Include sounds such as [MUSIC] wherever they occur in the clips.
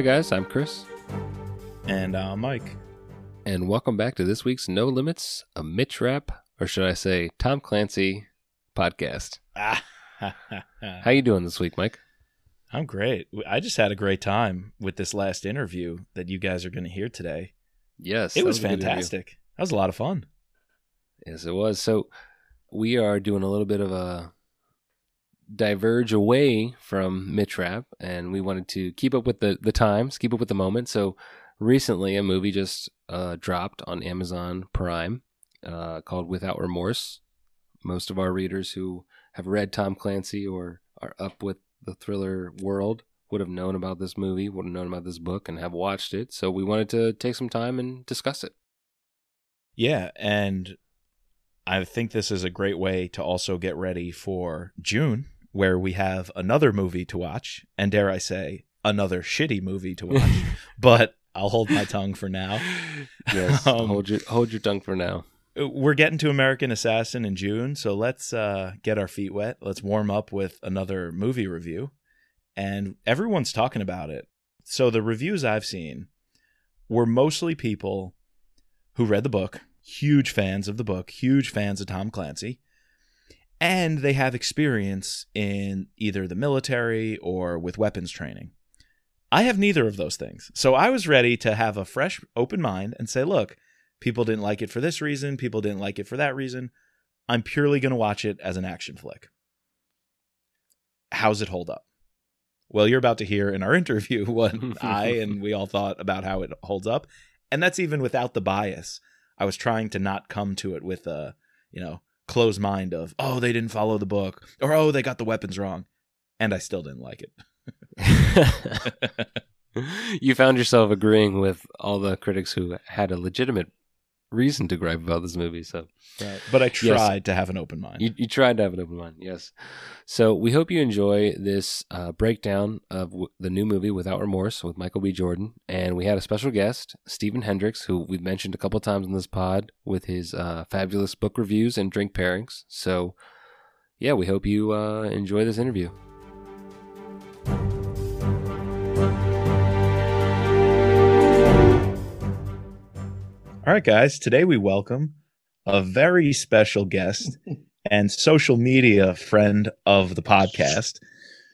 Hi, guys. I'm Chris. And I'm Mike. And welcome back to this week's No Limits, a Mitch Rapp, or should I say Tom Clancy podcast. [LAUGHS] How you doing this week, Mike? I'm great. I just had a great time with this last interview that you guys are going to hear today. Yes. It was, was fantastic. That was a lot of fun. Yes, it was. So we are doing a little bit of a diverge away from Mitch Rapp, and we wanted to keep up with the, the times, keep up with the moment. So recently, a movie just uh, dropped on Amazon Prime uh, called Without Remorse. Most of our readers who have read Tom Clancy or are up with the thriller world would have known about this movie, would have known about this book, and have watched it. So we wanted to take some time and discuss it. Yeah, and I think this is a great way to also get ready for June, where we have another movie to watch, and dare I say, another shitty movie to watch. [LAUGHS] but I'll hold my tongue for now. [LAUGHS] Yes, [LAUGHS] um, hold your hold your tongue for now. We're getting to American Assassin in June, so let's uh, get our feet wet. Let's warm up with another movie review, and everyone's talking about it. So the reviews I've seen were mostly people who read the book, huge fans of the book, huge fans of Tom Clancy, and they have experience in either the military or with weapons training. I have neither of those things. So I was ready to have a fresh, open mind and say, look, people didn't like it for this reason, people didn't like it for that reason. I'm purely going to watch it as an action flick. How's it hold up? Well, you're about to hear in our [LAUGHS] interview what I and we all thought about how it holds up. And that's even without the bias. I was trying to not come to it with a, you know, closed mind of, oh, they didn't follow the book, or oh, they got the weapons wrong. And I still didn't like it. [LAUGHS] [LAUGHS] you found yourself agreeing with all the critics who had a legitimate reason to gripe about this movie. So, right. but I tried yes. to have an open mind. You, you, tried to have an open mind, yes. So we hope you enjoy this uh, breakdown of w- the new movie Without Remorse with Michael B. Jordan, and we had a special guest, Stephen Hendricks, who we've mentioned a couple times in this pod with his uh, fabulous book reviews and drink pairings. So, yeah, we hope you uh, enjoy this interview. All right, guys. Today we welcome a very special guest [LAUGHS] and social media friend of the podcast.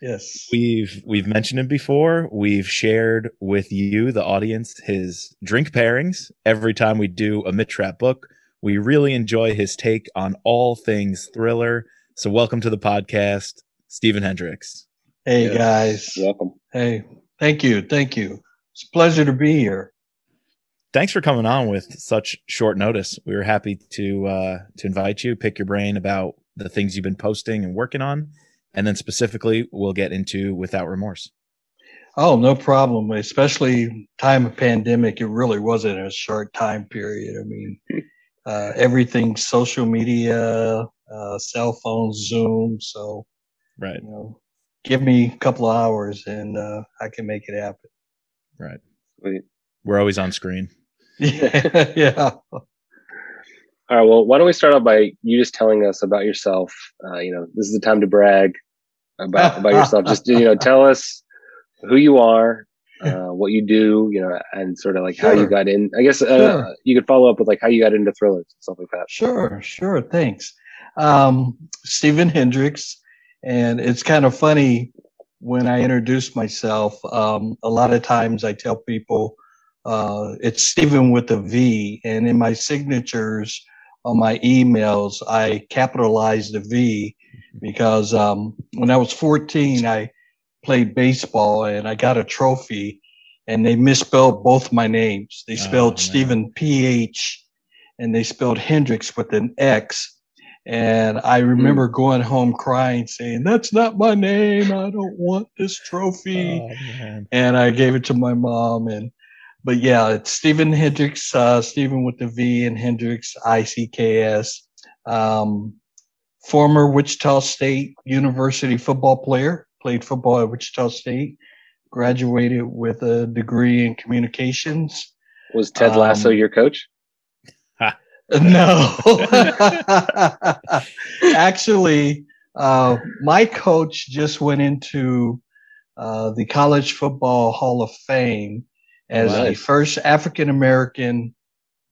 Yes. We've we've mentioned him before. We've shared with you, the audience, his drink pairings every time we do a Mitch Rapp book. We really enjoy his take on all things thriller. So welcome to the podcast, Stephen Hendricks. Hey guys. Welcome. Hey. Thank you. Thank you. It's a pleasure to be here thanks for coming on with such short notice. We were happy to uh, to invite you, pick your brain about the things you've been posting and working on, and then specifically we'll get into without remorse. Oh, no problem. Especially time of pandemic, it really wasn't a short time period. I mean, [LAUGHS] uh, everything social media, uh, cell phones, Zoom. So, right. You know, give me a couple of hours and uh, I can make it happen. Right. Sweet. We're always on screen. [LAUGHS] Yeah. yeah. [LAUGHS] All right. Well, why don't we start off by you just telling us about yourself? Uh, you know, this is the time to brag about about [LAUGHS] yourself. Just you know, tell us who you are, uh, what you do, you know, and sort of like sure. how you got in. I guess uh, sure. you could follow up with like how you got into thrillers and stuff like that. Sure, sure. Thanks, um, Stephen Hendricks, and it's kind of funny when I introduce myself. Um, a lot of times I tell people uh, it's Stephen with a V, and in my signatures on my emails, I capitalized the V because um, when I was 14, I played baseball and I got a trophy, and they misspelled both my names. They spelled oh, Stephen PH, and they spelled Hendricks with an X. And I remember mm. going home crying, saying, That's not my name. I don't want this trophy. Oh, and I gave it to my mom. And but yeah, it's Stephen Hendricks, uh, Stephen with the V and Hendricks, I C K S. Um, former Wichita State University football player, played football at Wichita State, graduated with a degree in communications. Was Ted Lasso um, your coach? [LAUGHS] no. [LAUGHS] Actually, uh, my coach just went into uh, the College Football Hall of Fame as the first African American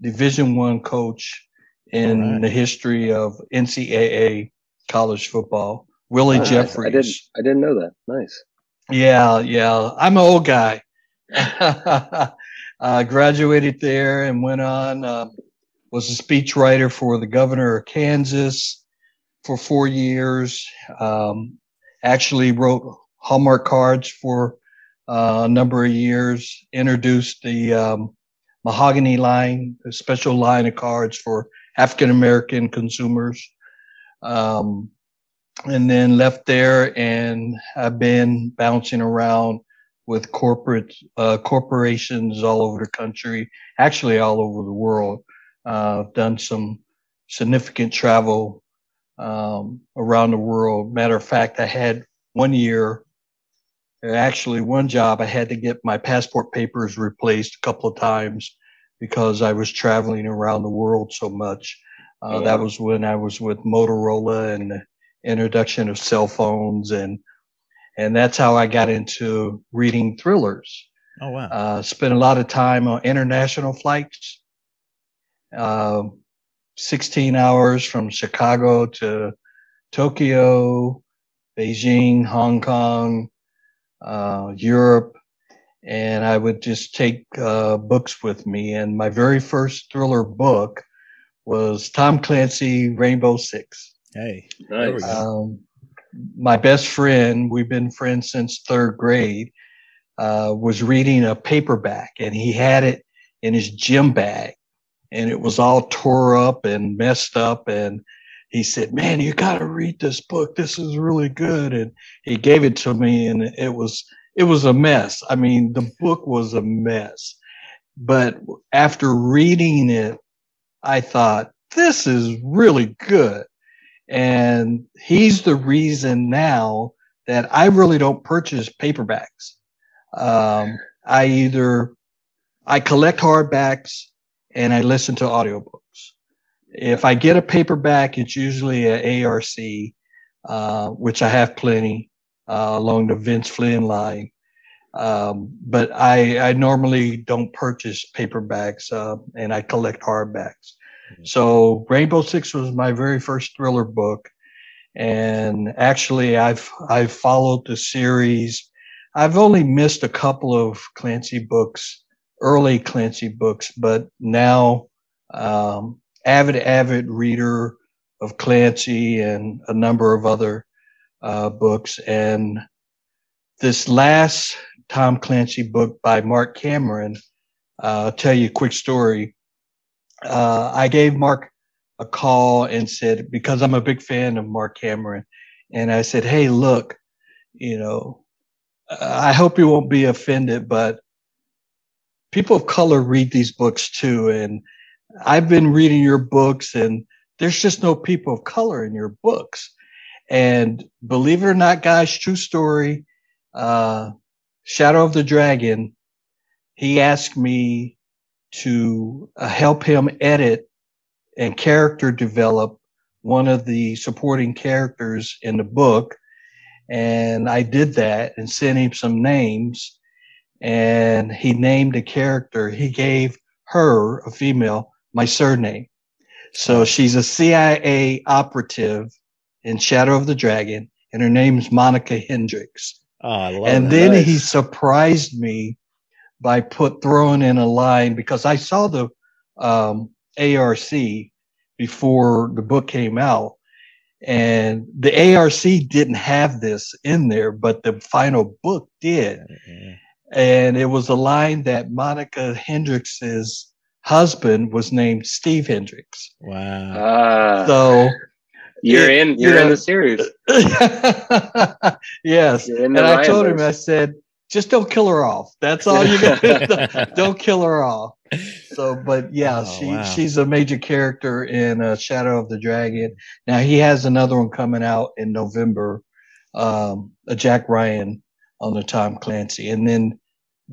Division One coach in Alright. the history of NCAA college football. Willie Nice. Jeffries. I didn't. I didn't know that. Nice. Yeah, yeah. I'm an old guy. [LAUGHS] uh, graduated there and went on. Uh, was a speechwriter for the governor of Kansas for four years. Um, actually wrote Hallmark cards for a number of years. Introduced the um, mahogany line, a special line of cards for African American consumers. Um, and then left there and I've been bouncing around with corporate uh, corporations all over the country, actually all over the world. Uh, I've done some significant travel um, around the world. Matter of fact, I had one year, actually one job, I had to get my passport papers replaced a couple of times because I was traveling around the world so much. Uh, Oh, That was when I was with Motorola and the introduction of cell phones and and that's how I got into reading thrillers. Oh wow. Uh, spent a lot of time on international flights. Uh, 16 hours from Chicago to Tokyo, Beijing, Hong Kong, uh, Europe, and I would just take uh, books with me. And my very first thriller book was Tom Clancy Rainbow Six. hey. Nice. Um, my best friend, we've been friends since third grade, uh, was reading a paperback and he had it in his gym bag and it was all tore up and messed up. And he said, man, you got to read this book. This is really good. And he gave it to me and it was, it was a mess. I mean, the book was a mess, but after reading it, I thought, this is really good. And he's the reason now that I really don't purchase paperbacks. Um, I either, I collect hardbacks and I listen to audiobooks. If I get a paperback, it's usually an ARC, uh, which I have plenty, uh, along the Vince Flynn line. Um, but I, I normally don't purchase paperbacks, uh, and I collect hardbacks. So Rainbow Six was my very first thriller book. And actually I've, I've followed the series. I've only missed a couple of Clancy books, early Clancy books, but now, um, avid, avid reader of Clancy and a number of other, uh, books. And this last Tom Clancy book by Marc Cameron, uh, I'll tell you a quick story uh, I gave Marc a call and said, because I'm a big fan of Marc Cameron, and I said, Hey, look, you know, I hope you won't be offended, but people of color read these books too. And I've been reading your books and there's just no people of color in your books. And believe it or not, guys, true story, uh, Shadow of the Dragon, he asked me to uh, help him edit and character develop one of the supporting characters in the book. And I did that and sent him some names and he named a character. He gave her, a female, my surname. So she's a CIA operative in Shadow of the Dragon and her name's Monica Hendricks Oh, I love and that. then he surprised me by put throwing in a line because I saw the um, ARC before the book came out, and the ARC didn't have this in there, but the final book did, Yeah. and it was a line that Monica Hendricks's husband was named Steve Hendricks. Wow. Ah, So you're it- in. you You're in the series. [LAUGHS] yes, the and I Ryan told him, I said, just don't kill her off. That's all you got. to [LAUGHS] [LAUGHS] Don't kill her off. So, but yeah, Oh, she wow. she's a major character in uh, Shadow of the Dragon. Now he has another one coming out in November, um, a Jack Ryan on the Tom Clancy, and then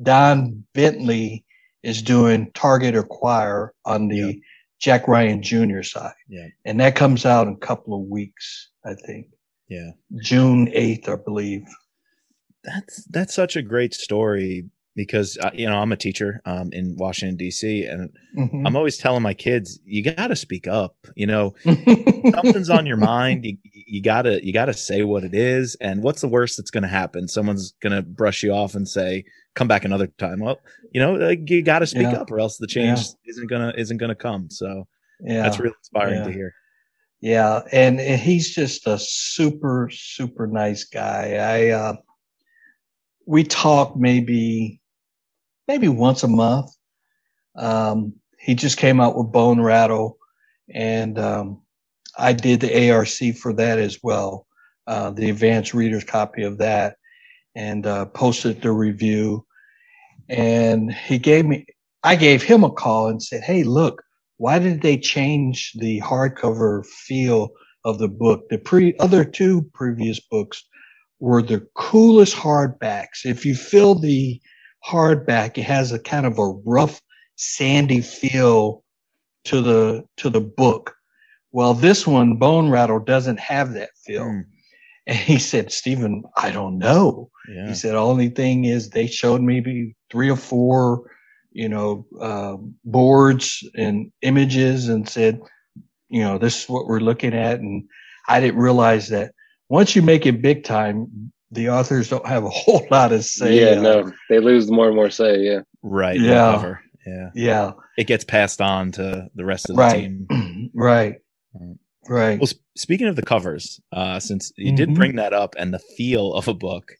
Don Bentley is doing Target Acquire on the Yeah. Jack Ryan Jr. side, Yeah. and that comes out in a couple of weeks, I think. Yeah. June 8th, I believe. That's that's such a great story because uh, you know I'm a teacher um, in Washington D.C. and Mhm. I'm always telling my kids you got to speak up. You know, [LAUGHS] something's on your mind. You, you gotta you gotta say what it is. And what's the worst that's gonna happen? Someone's gonna brush you off and say, "Come back another time." Well, you know, like, you got to speak Yeah. up, or else the change isn't gonna isn't gonna come. So yeah. that's really inspiring Yeah. to hear. Yeah, and, and he's just a super super nice guy. I uh, we talk maybe maybe once a month. Um, he just came out with Bone Rattle, and um, I did the ARC for that as well, uh, the advanced reader's copy of that, and uh, posted the review. And he gave me, I gave him a call and said, "Hey, look." why did they change the hardcover feel of the book? The pre other two previous books were the coolest hardbacks. If you feel the hardback, it has a kind of a rough, sandy feel to the to the book. Well, this one, Bone Rattle, doesn't have that feel. Mm, And he said, Stephen, I don't know. yeah. He said, only thing is they showed maybe three or four, you know, uh, boards and images and said, you know, this is what we're looking at. And I didn't realize that once you make it big time, the authors don't have a whole [LAUGHS] lot to say. yeah, uh, no, they lose more and more say. Yeah, Right. Yeah. Cover. Yeah. Yeah. It gets passed on to the rest of the Right. team. [CLEARS THROAT] right. Right. Right. Well, sp- speaking of the covers, uh, since you did Mhm. bring that up and the feel of a book,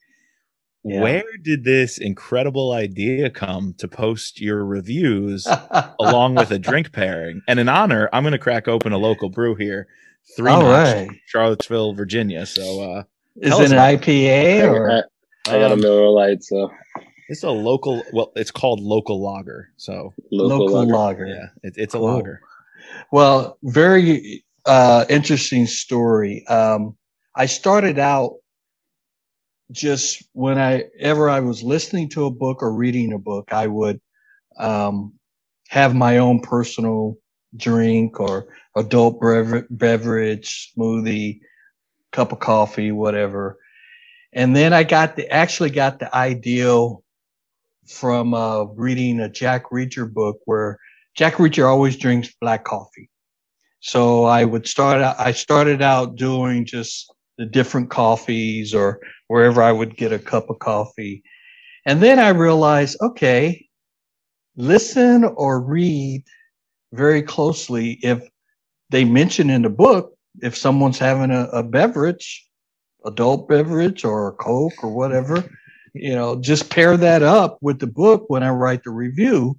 Yeah. where did this incredible idea come to post your reviews [LAUGHS] along with a drink pairing? And in honor, I'm going to crack open a local brew here, Three All Notch, right. Charlottesville, Virginia. So uh, Is it an IPA or? I, I got a Um, Miller Lite, so it's a local. Well, it's called local lager. So local, local lager. lager. yeah, it, it's a Cool. lager. Well, very uh, interesting story. Um, I started out just when I ever I was listening to a book or reading a book, I would um, have my own personal drink or adult bever- beverage, smoothie, cup of coffee, whatever. And then I got the actually got the ideal from uh, reading a Jack Reacher book where Jack Reacher always drinks black coffee. So I would start out, I started out doing just the different coffees or wherever I would get a cup of coffee. And then I realized, okay, listen or read very closely if they mention in the book, if someone's having a, a beverage, adult beverage or a Coke or whatever, you know, just pair that up with the book when I write the review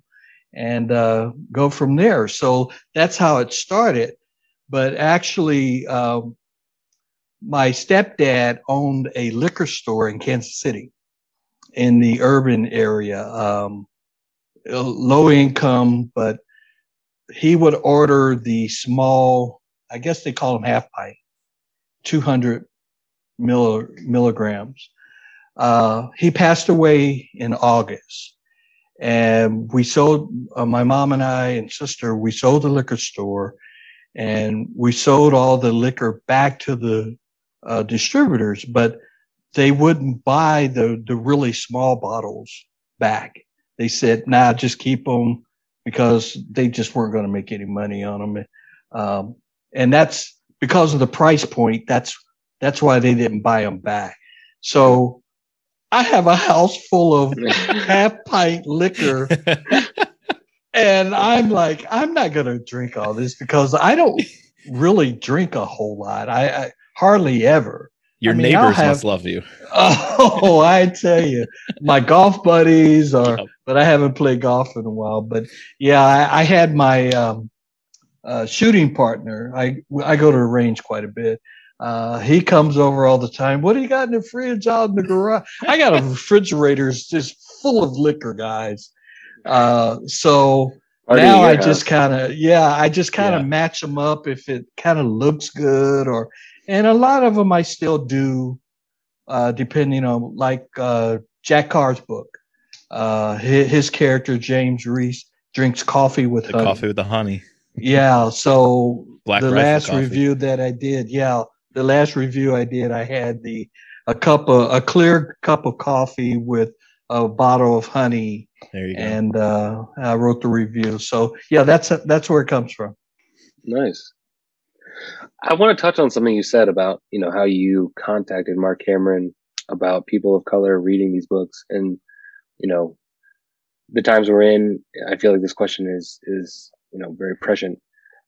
and uh, go from there. So that's how it started. But actually, um, my stepdad owned a liquor store in Kansas City in the urban area, um, low income, but he would order the small, I guess they call them half pint, 200 milli- milligrams. Uh, he passed away in August and we sold uh, my mom and I and sister. We sold the liquor store, and we sold all the liquor back to the uh, distributors, but they wouldn't buy the the really small bottles back. They said, "Nah, just keep them," because they just weren't going to make any money on them, um, and that's because of the price point. That's that's why they didn't buy them back. So. I have a house full of [LAUGHS] half pint liquor and I'm like, I'm not going to drink all this because I don't really drink a whole lot. I, I hardly ever. Your I mean, neighbors have- must love you. [LAUGHS] Oh, I tell you, my golf buddies are, but I haven't played golf in a while. But yeah, I, I had my um, uh, shooting partner. I I go to the range quite a bit. Uh, he comes over all the time. What do you got in the fridge out in the garage? I got a refrigerator just full of liquor, guys. Uh, so Party now I just kind of yeah, I just kind of Yeah. match them up if it kind of looks good or and a lot of them I still do uh depending on like uh Jack Carr's book. Uh his, his character James Reece drinks coffee with The honey. coffee with the honey. Yeah, so Black the last coffee. review that I did, yeah, the last review I did I had the a cup of a clear cup of coffee with a bottle of honey, There you go. and uh, I wrote the review. So yeah, that's that's where it comes from. Nice. I want to touch on something you said about, you know, how you contacted Marc Cameron about people of color reading these books and, you know, the times we're in, I feel like this question is is, you know, very prescient.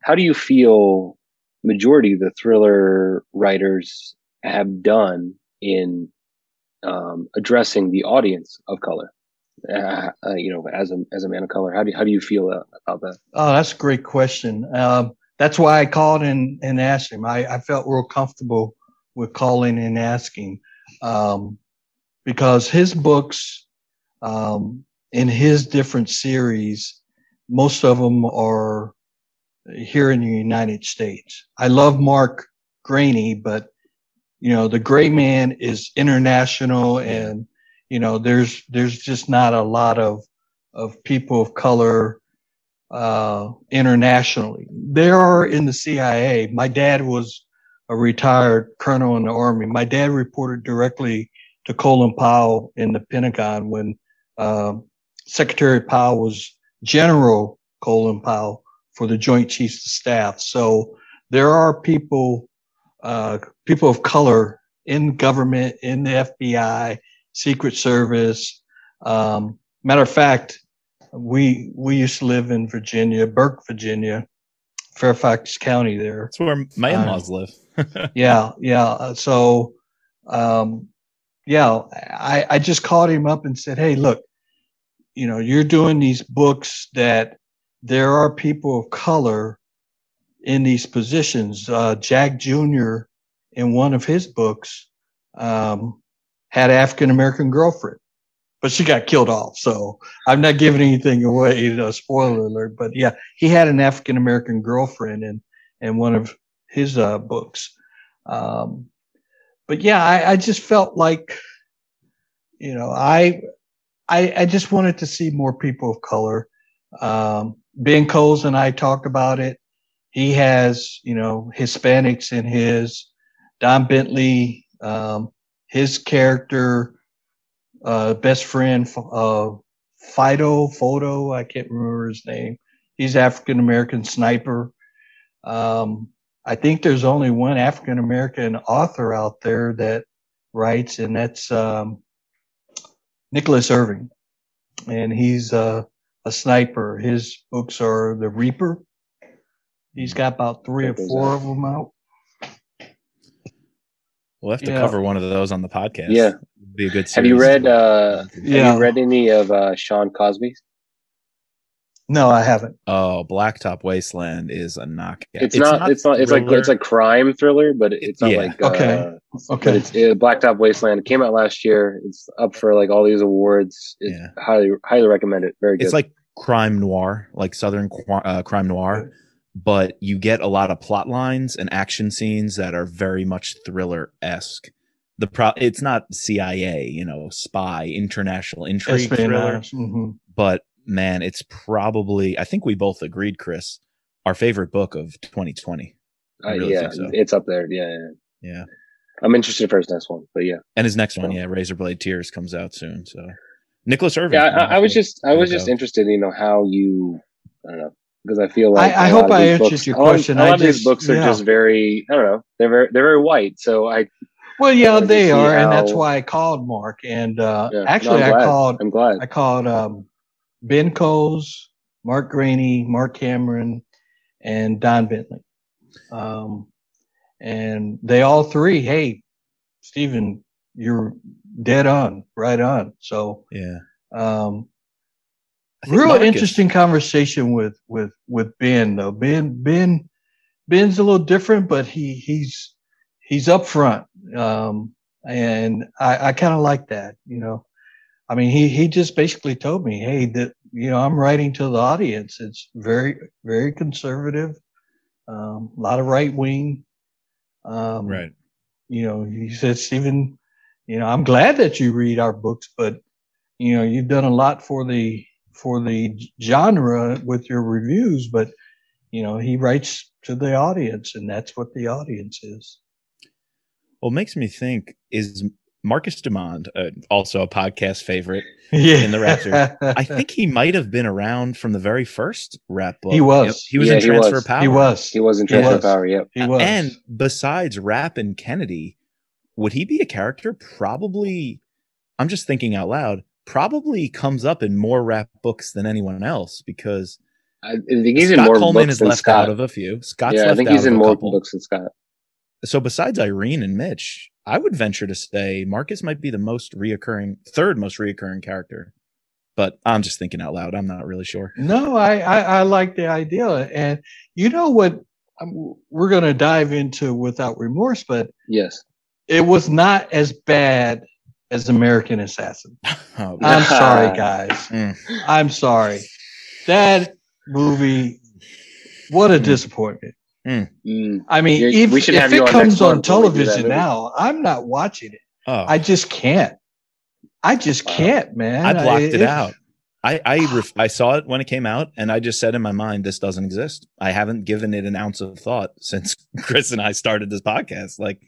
How do you feel majority the thriller writers have done in um, addressing the audience of color? Uh, uh, you know, as a as a man of color, how do how do you feel uh, about that? Oh, that's a great question. Um, that's why I called and, and asked him. I, I felt real comfortable with calling and asking um, because his books um, in his different series, most of them are here in the United States. I love Mark Greaney, but you know the Gray Man is international, and you know there's there's just not a lot of of people of color uh, internationally. There are in the CIA. My dad was a retired colonel in the army. My dad reported directly to Colin Powell in the Pentagon when um Secretary Powell was General Colin Powell for the Joint Chiefs of Staff. So there are people, uh, people of color in government, in the FBI, Secret Service. Um, matter of fact, we we used to live in Virginia, Burke, Virginia, Fairfax County there. That's where my Uh, in-laws live. [LAUGHS] Yeah, yeah. Uh, So, um, yeah, I, I just called him up and said, Hey, look, you know, you're doing these books that there are people of color in these positions. Uh, Jack Jr. in one of his books, um, had African American girlfriend, but she got killed off. So I'm not giving anything away, you know, spoiler alert, but yeah, he had an African American girlfriend in, in one of his, uh, books. Um, but yeah, I, I just felt like, you know, I, I, I just wanted to see more people of color. Um, Ben Coes and I talked about it. He has, you know, Hispanics in his. Don Bentley, um, his character, uh, best friend, uh, Fido, Photo, I can't remember his name. He's African American sniper. Um, I think there's only one African American author out there that writes, and that's um, Nicholas Irving, and he's uh, a sniper. His books are The Reaper. He's got about three or four out. of them out. We'll have to Yeah. cover one of those on the podcast. Yeah. Be a good Have you read uh, Yeah. Have you read any of uh, Sean Cosby's? No, I haven't. Oh, Blacktop Wasteland is a knockout. It's, not, It's not. It's like it's like crime thriller, but it's not Yeah. like Okay. Uh, But Okay. it's uh, Blacktop Wasteland. It came out last year. It's up for like all these awards. It's Yeah. highly highly recommend it. Very good. It's like crime noir, like Southern qu- uh, crime noir, but you get a lot of plot lines and action scenes that are very much thriller esque. The pro, it's not CIA, you know, spy, international intrigue thriller, Espionage. Mhm. but man, it's probably. I think we both agreed, Chris, our favorite book of 2020. I Uh, really yeah, so. it's up there. Yeah, yeah. Yeah, I'm interested for his next one, but yeah, and his next one, yeah, Razorblade Tears comes out soon. So, Nicholas Irving. yeah. I, I was just I was just out. interested. You know how you I don't know because I feel like I hope I these answered books- your a lot question. A lot I of these books are yeah. just very I don't know. They're very they're very white. So I Well, yeah, wanted they see are, and that's why I called Marc. And uh, yeah, no, actually, I'm I called I'm glad. I called um, Ben Coes, Mark Greaney, Marc Cameron, and Don Bentley. Um, and they all three, hey, Stephen, you're dead on, right on. So, Yeah, um, real Marcus- interesting conversation with with with Ben though. Ben Ben Ben's a little different, but he he's he's up front, um, and I, I kind of like that. You know, I mean, he he just basically told me, hey, that you know, I'm writing to the audience. It's very very conservative, um, a lot of right wing. Um, Right. you know, he said, Stephen, you know, I'm glad that you read our books, but you know, you've done a lot for the for the genre with your reviews, but you know, he writes to the audience, and that's what the audience is. Well, it makes me think is Marcus Dumond, uh, also a podcast favorite [LAUGHS] yeah. in the Raptor. I [LAUGHS] think he might have been around from the very first Rapp book. He was. He was Yeah, in he Transfer was. Power. he was. He was in He Transfer was. Power. Yep. He was. And besides Rapp and Kennedy, would he be a character? Probably. I'm just thinking out loud. Probably comes up in more Rapp books than anyone else because I, I think he's in Scott more Coleman books is than left Scott. out of a few. Scott's yeah, I think out he's in more couple. books than Scott. So besides Irene and Mitch, I would venture to say Marcus might be the most reoccurring, third most reoccurring character. But I'm just thinking out loud. I'm not really sure. No, I, I, I like the idea. And you know what? um, We're going to dive into without remorse, but Yes. it was not as bad as American Assassin. [LAUGHS] Oh, I'm sorry, guys. Mm. I'm sorry. That movie, what a Mm. disappointment. Mm. I mean, Yeah, if, we should if have you it on comes on month when we do that television now, I'm not watching it. oh, I just can't. I just Wow. can't, man. I blocked it, it- out. I I, ref- I saw it when it came out, and I just said in my mind, "This doesn't exist." I haven't given it an ounce of thought [LAUGHS] since Chris and I started this podcast. Like,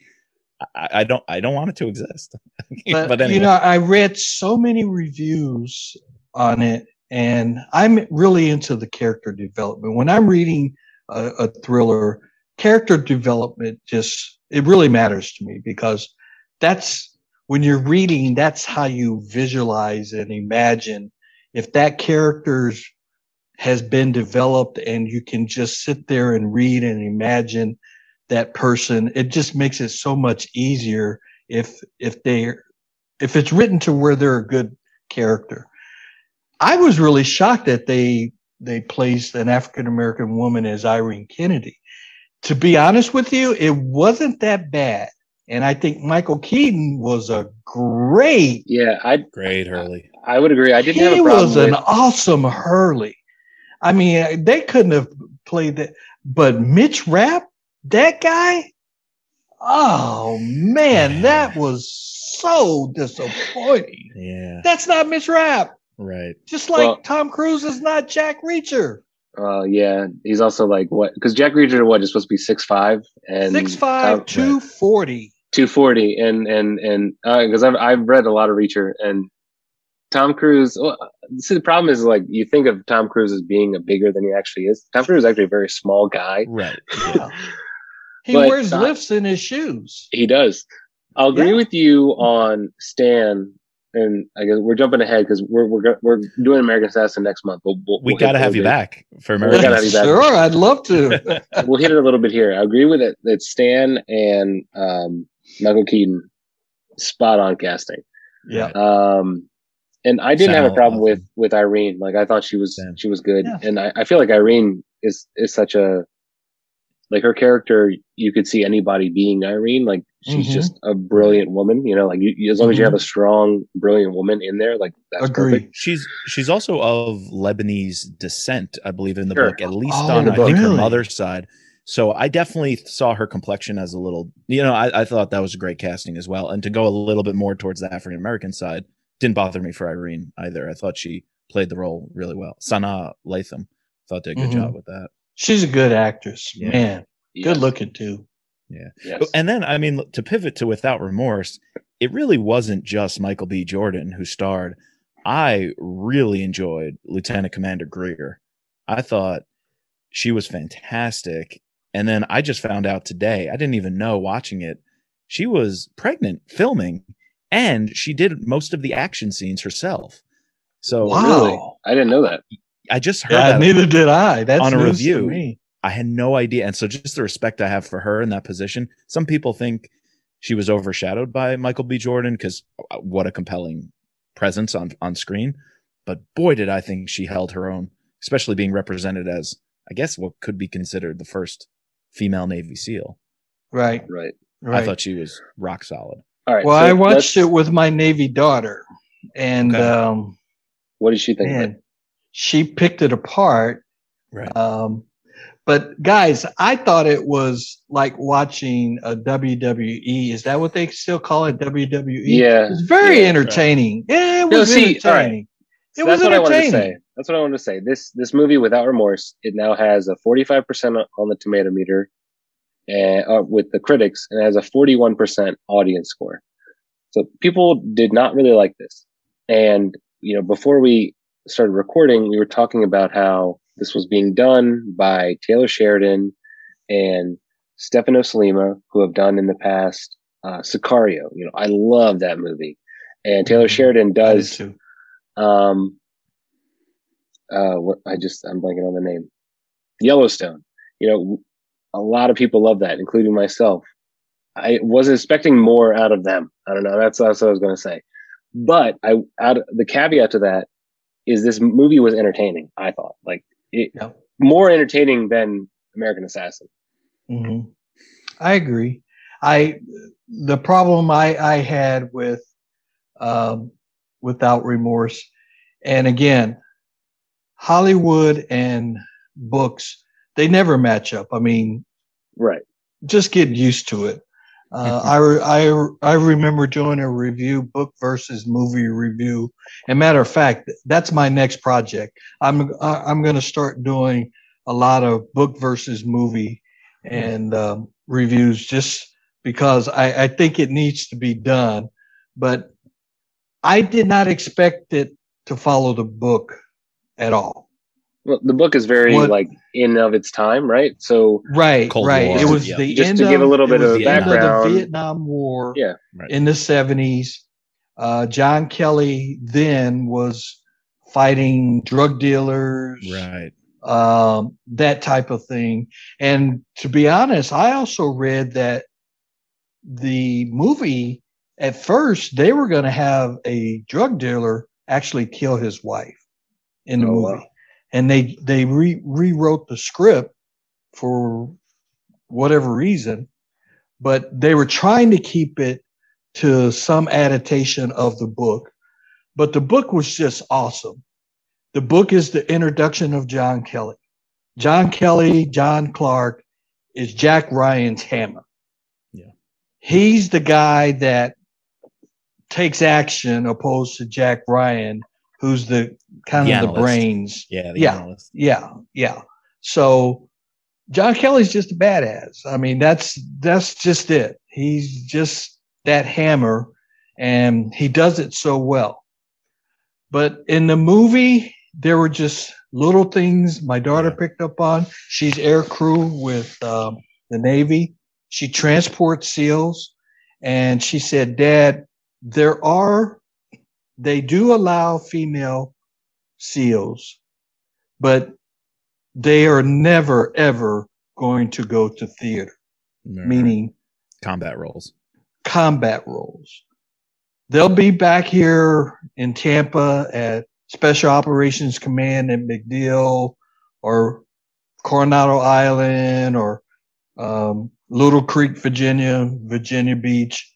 I, I don't I don't want it to exist. [LAUGHS] But, but anyway, you know, I read so many reviews on it, and I'm really into the character development. When I'm reading a, a thriller, character development just it really matters to me because that's when you're reading. That's how you visualize and imagine if that character's has been developed and you can just sit there and read and imagine that person it just makes it so much easier if if they if it's written to where they're a good character. I was really shocked that they they placed an African American woman as Irene Kennedy. To be honest with you, it wasn't that bad. And I think Michael Keaton was a great Yeah, I great Hurley. I would agree. I didn't have he a problem was an with awesome Hurley. I mean, they couldn't have played that, but Mitch Rapp, that guy, oh man, that was so disappointing. Yeah, That's not Mitch Rapp. Right. Just like Well- Tom Cruise is not Jack Reacher. Uh, yeah, he's also like what? Because Jack Reacher, what is supposed to be six five and six five 240 240 and and and because I've I've read a lot of Reacher and Tom Cruise. Well, see, the problem is like you think of Tom Cruise as being a bigger than he actually is. Tom Cruise is actually a very small guy. Right. [LAUGHS] Yeah. He But, wears uh, lifts in his shoes. He does. I'll agree Yeah. with you on Stan, and I guess we're jumping ahead because we're we're we're doing American Assassin next month. But we'll, We we'll got to have you back for We American. gotta have you back. Sure, I'd love to. [LAUGHS] [LAUGHS] we'll hit it a little bit here. I agree with it that Stan and um, Michael Keaton, spot on casting. yeah. Um, and I didn't have a problem with awesome. with Irene. Like I thought she was Same. she was good, Yeah. and I, I feel like Irene is is such a like her character. You could see anybody being Irene. Like she's Mhm. just a brilliant woman. You know, like you, you- as long as you Mhm. have a strong, brilliant woman in there, like that's Agree. perfect. She's she's also of Lebanese descent, I believe, in the Sure. book, at least Oh, on I think her mother's side. So I definitely saw her complexion as a little, you know, I, I thought that was a great casting as well. And to go a little bit more towards the African American side didn't bother me for Irene either. I thought she played the role really well. Sanaa Lathan thought did a good Mhm. job with that. She's a good actress. Yeah. Man, good looking too. Yes. And then, I mean, to pivot to Without Remorse, it really wasn't just Michael B. Jordan who starred. I really enjoyed Lieutenant Commander Greer. I thought she was fantastic. And then I just found out today, I didn't even know watching it, she was pregnant filming and she did most of the action scenes herself. So Wow. Really? I didn't know that. I just heard Yeah, that neither did I. That's on a review. I had no idea. And so just the respect I have for her in that position. Some people think she was overshadowed by Michael B. Jordan because what a compelling presence on, on screen. But boy, did I think she held her own, especially being represented as, I guess, what could be considered the first female Navy SEAL. Right, Right. right. I thought she was rock solid. All right. well, so I watched let's- it with my Navy daughter, and Okay. um, What did she think? of it? man, she picked it apart. Right. Um, but guys, I thought it was like watching a WWE. Is that what they still call it? WWE. Yeah. it's very yeah, right. entertaining. Yeah, it No, was see, all right. entertaining. So It was that's what I wanted to say. That's what I wanted to say. This this movie, without remorse, it now has a 45% on the tomato meter, and uh, with the critics, and it has a 41% audience score. So people did not really like this. And, you know, before we started recording, we were talking about how this was being done by Taylor Sheridan and Stefano Sollima, who have done in the past uh, Sicario. You know, I love that movie, and Taylor Mhm. Sheridan I does. too. Um, uh, what I just I'm blanking on the name. Yellowstone. You know, a lot of people love that, including myself. I was expecting more out of them. I don't know. That's, that's what I was going to say. But I, out the caveat to that is this movie was entertaining. I thought like it, Yep. more entertaining than American Assassin. hmm I agree. I the problem I I had with um, without remorse, and again, Hollywood and books they never match up. I mean, Right. just get used to it. Uh, I, re- I, I remember doing a review, book versus movie review. And matter of fact, that's my next project. I'm I'm going to start doing a lot of book versus movie and um, reviews, just because I, I think it needs to be done. But I did not expect it to follow the book at all. Well, the book is very What- like in of its time, right? So Right, Cold right. War. It was Yeah. the Just end to give a of- little it bit of the end background. the Vietnam War. Yeah. Right. in the 70s. Uh, John Kelly then was fighting drug dealers, Right. um, that type of thing. And to be honest, I also read that the movie, at first, they were going to have a drug dealer actually kill his wife in the Oh, movie. wow. And they, they re- rewrote the script for whatever reason, but they were trying to keep it to some adaptation of the book. But the book was just awesome. The book is the introduction of John Kelly. John Kelly, John Clark is Jack Ryan's hammer. Yeah. He's the guy that takes action opposed to Jack Ryan, who's the kind The of the brains. Yeah. The Yeah. analyst. Yeah, yeah. So John Kelly's just a badass. I mean, that's that's just it. He's just that hammer, and he does it so well. But in the movie, there were just little things my daughter picked up on. She's air crew with um, the Navy. She transports SEALs, and she said, "Dad, there are they do allow female SEALs, but they are never ever going to go to theater, Right. meaning combat roles. combat roles. They'll be back here in Tampa at Special Operations Command at MacDill or Coronado Island or um, Little Creek, Virginia, Virginia Beach,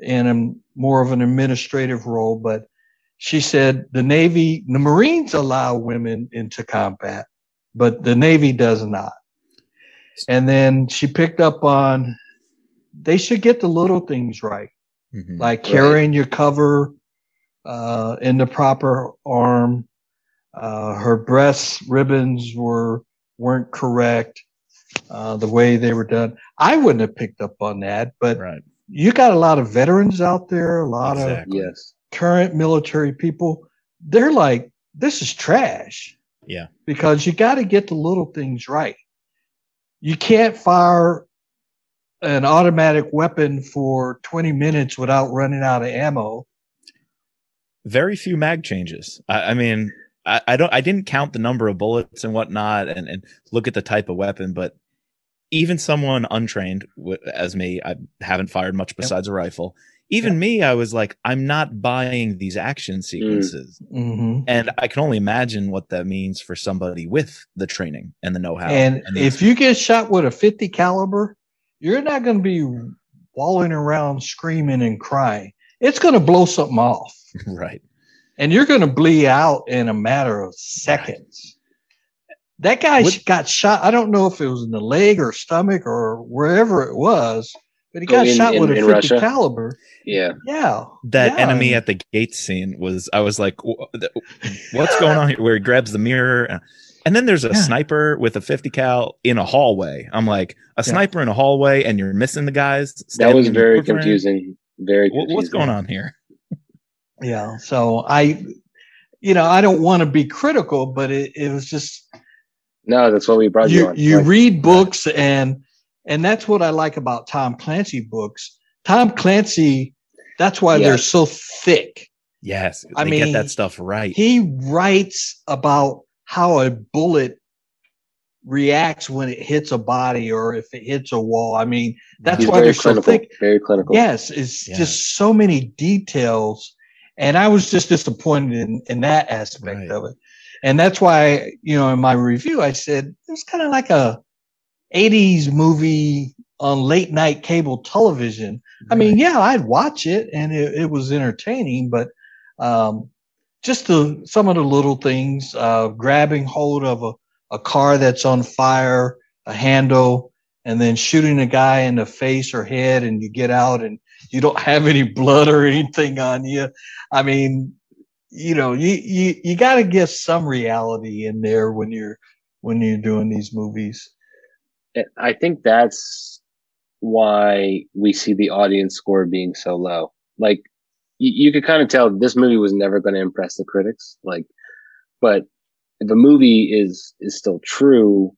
in a more of an administrative role. But she said the Navy, the Marines allow women into combat, but the Navy does not. And then she picked up on they should get the little things right, Mhm. like carrying your cover uh, in the proper arm. Uh, her breast ribbons were weren't correct uh, the way they were done. I wouldn't have picked up on that, but right. You got a lot of veterans out there, a lot of Exactly. Yes. current military people. They're like, this is trash. Yeah. Because you got to get the little things right. You can't fire an automatic weapon for 20 minutes without running out of ammo. Very few mag changes. I, I mean, I, I don't. I didn't count the number of bullets and whatnot, and and look at the type of weapon. But even someone untrained as me, I haven't fired much besides a rifle. Even me, I was like, I'm not buying these action sequences. hmm And I can only imagine what that means for somebody with the training and the know-how. And the if you get shot with a 50 caliber, you're not going to be walling around screaming and crying. It's going to blow something off. [LAUGHS] right, and you're going to bleed out in a matter of seconds. That guy What- got shot. I don't know if it was in the leg or stomach or wherever it was, but he Oh, got in- shot in- with a 50 Russia? caliber. Yeah. Yeah. that Yeah, enemy at the gate scene was. I was like, what's going on here? Where he grabs the mirror. Uh, and then there's a Yeah. sniper with a 50 cal in a hallway. I'm like, a sniper in a hallway, and you're missing the guys. That was very confusing. Very. What, what's going on here? Yeah. So I, you know, I don't want to be critical, but it, it was just No, that's what we brought you, you on. you Like, read books and and that's what I like about Tom Clancy books. Tom Clancy, that's why they're so thick. Yes, I they get mean, that stuff right. He writes about how a bullet reacts when it hits a body or if it hits a wall. I mean, that's he's why they're so thick. Very clinical. Yes, it's Yeah. just so many details. And I was just disappointed in, in that aspect Right. of it. And that's why, you know, in my review, I said it was kind of like a 80s movie on late night cable television. I mean, yeah, I'd watch it and it, it was entertaining, but um, just the, some of the little things, uh, grabbing hold of a, a car that's on fire, a handle, and then shooting a guy in the face or head, and you get out and you don't [LAUGHS] have any blood or anything on you. I mean, you know, you you, you got to get some reality in there when you're when you're doing these movies. I think that's why we see the audience score being so low. Like you, you could kind of tell this movie was never going to impress the critics. Like, but if a movie is is still true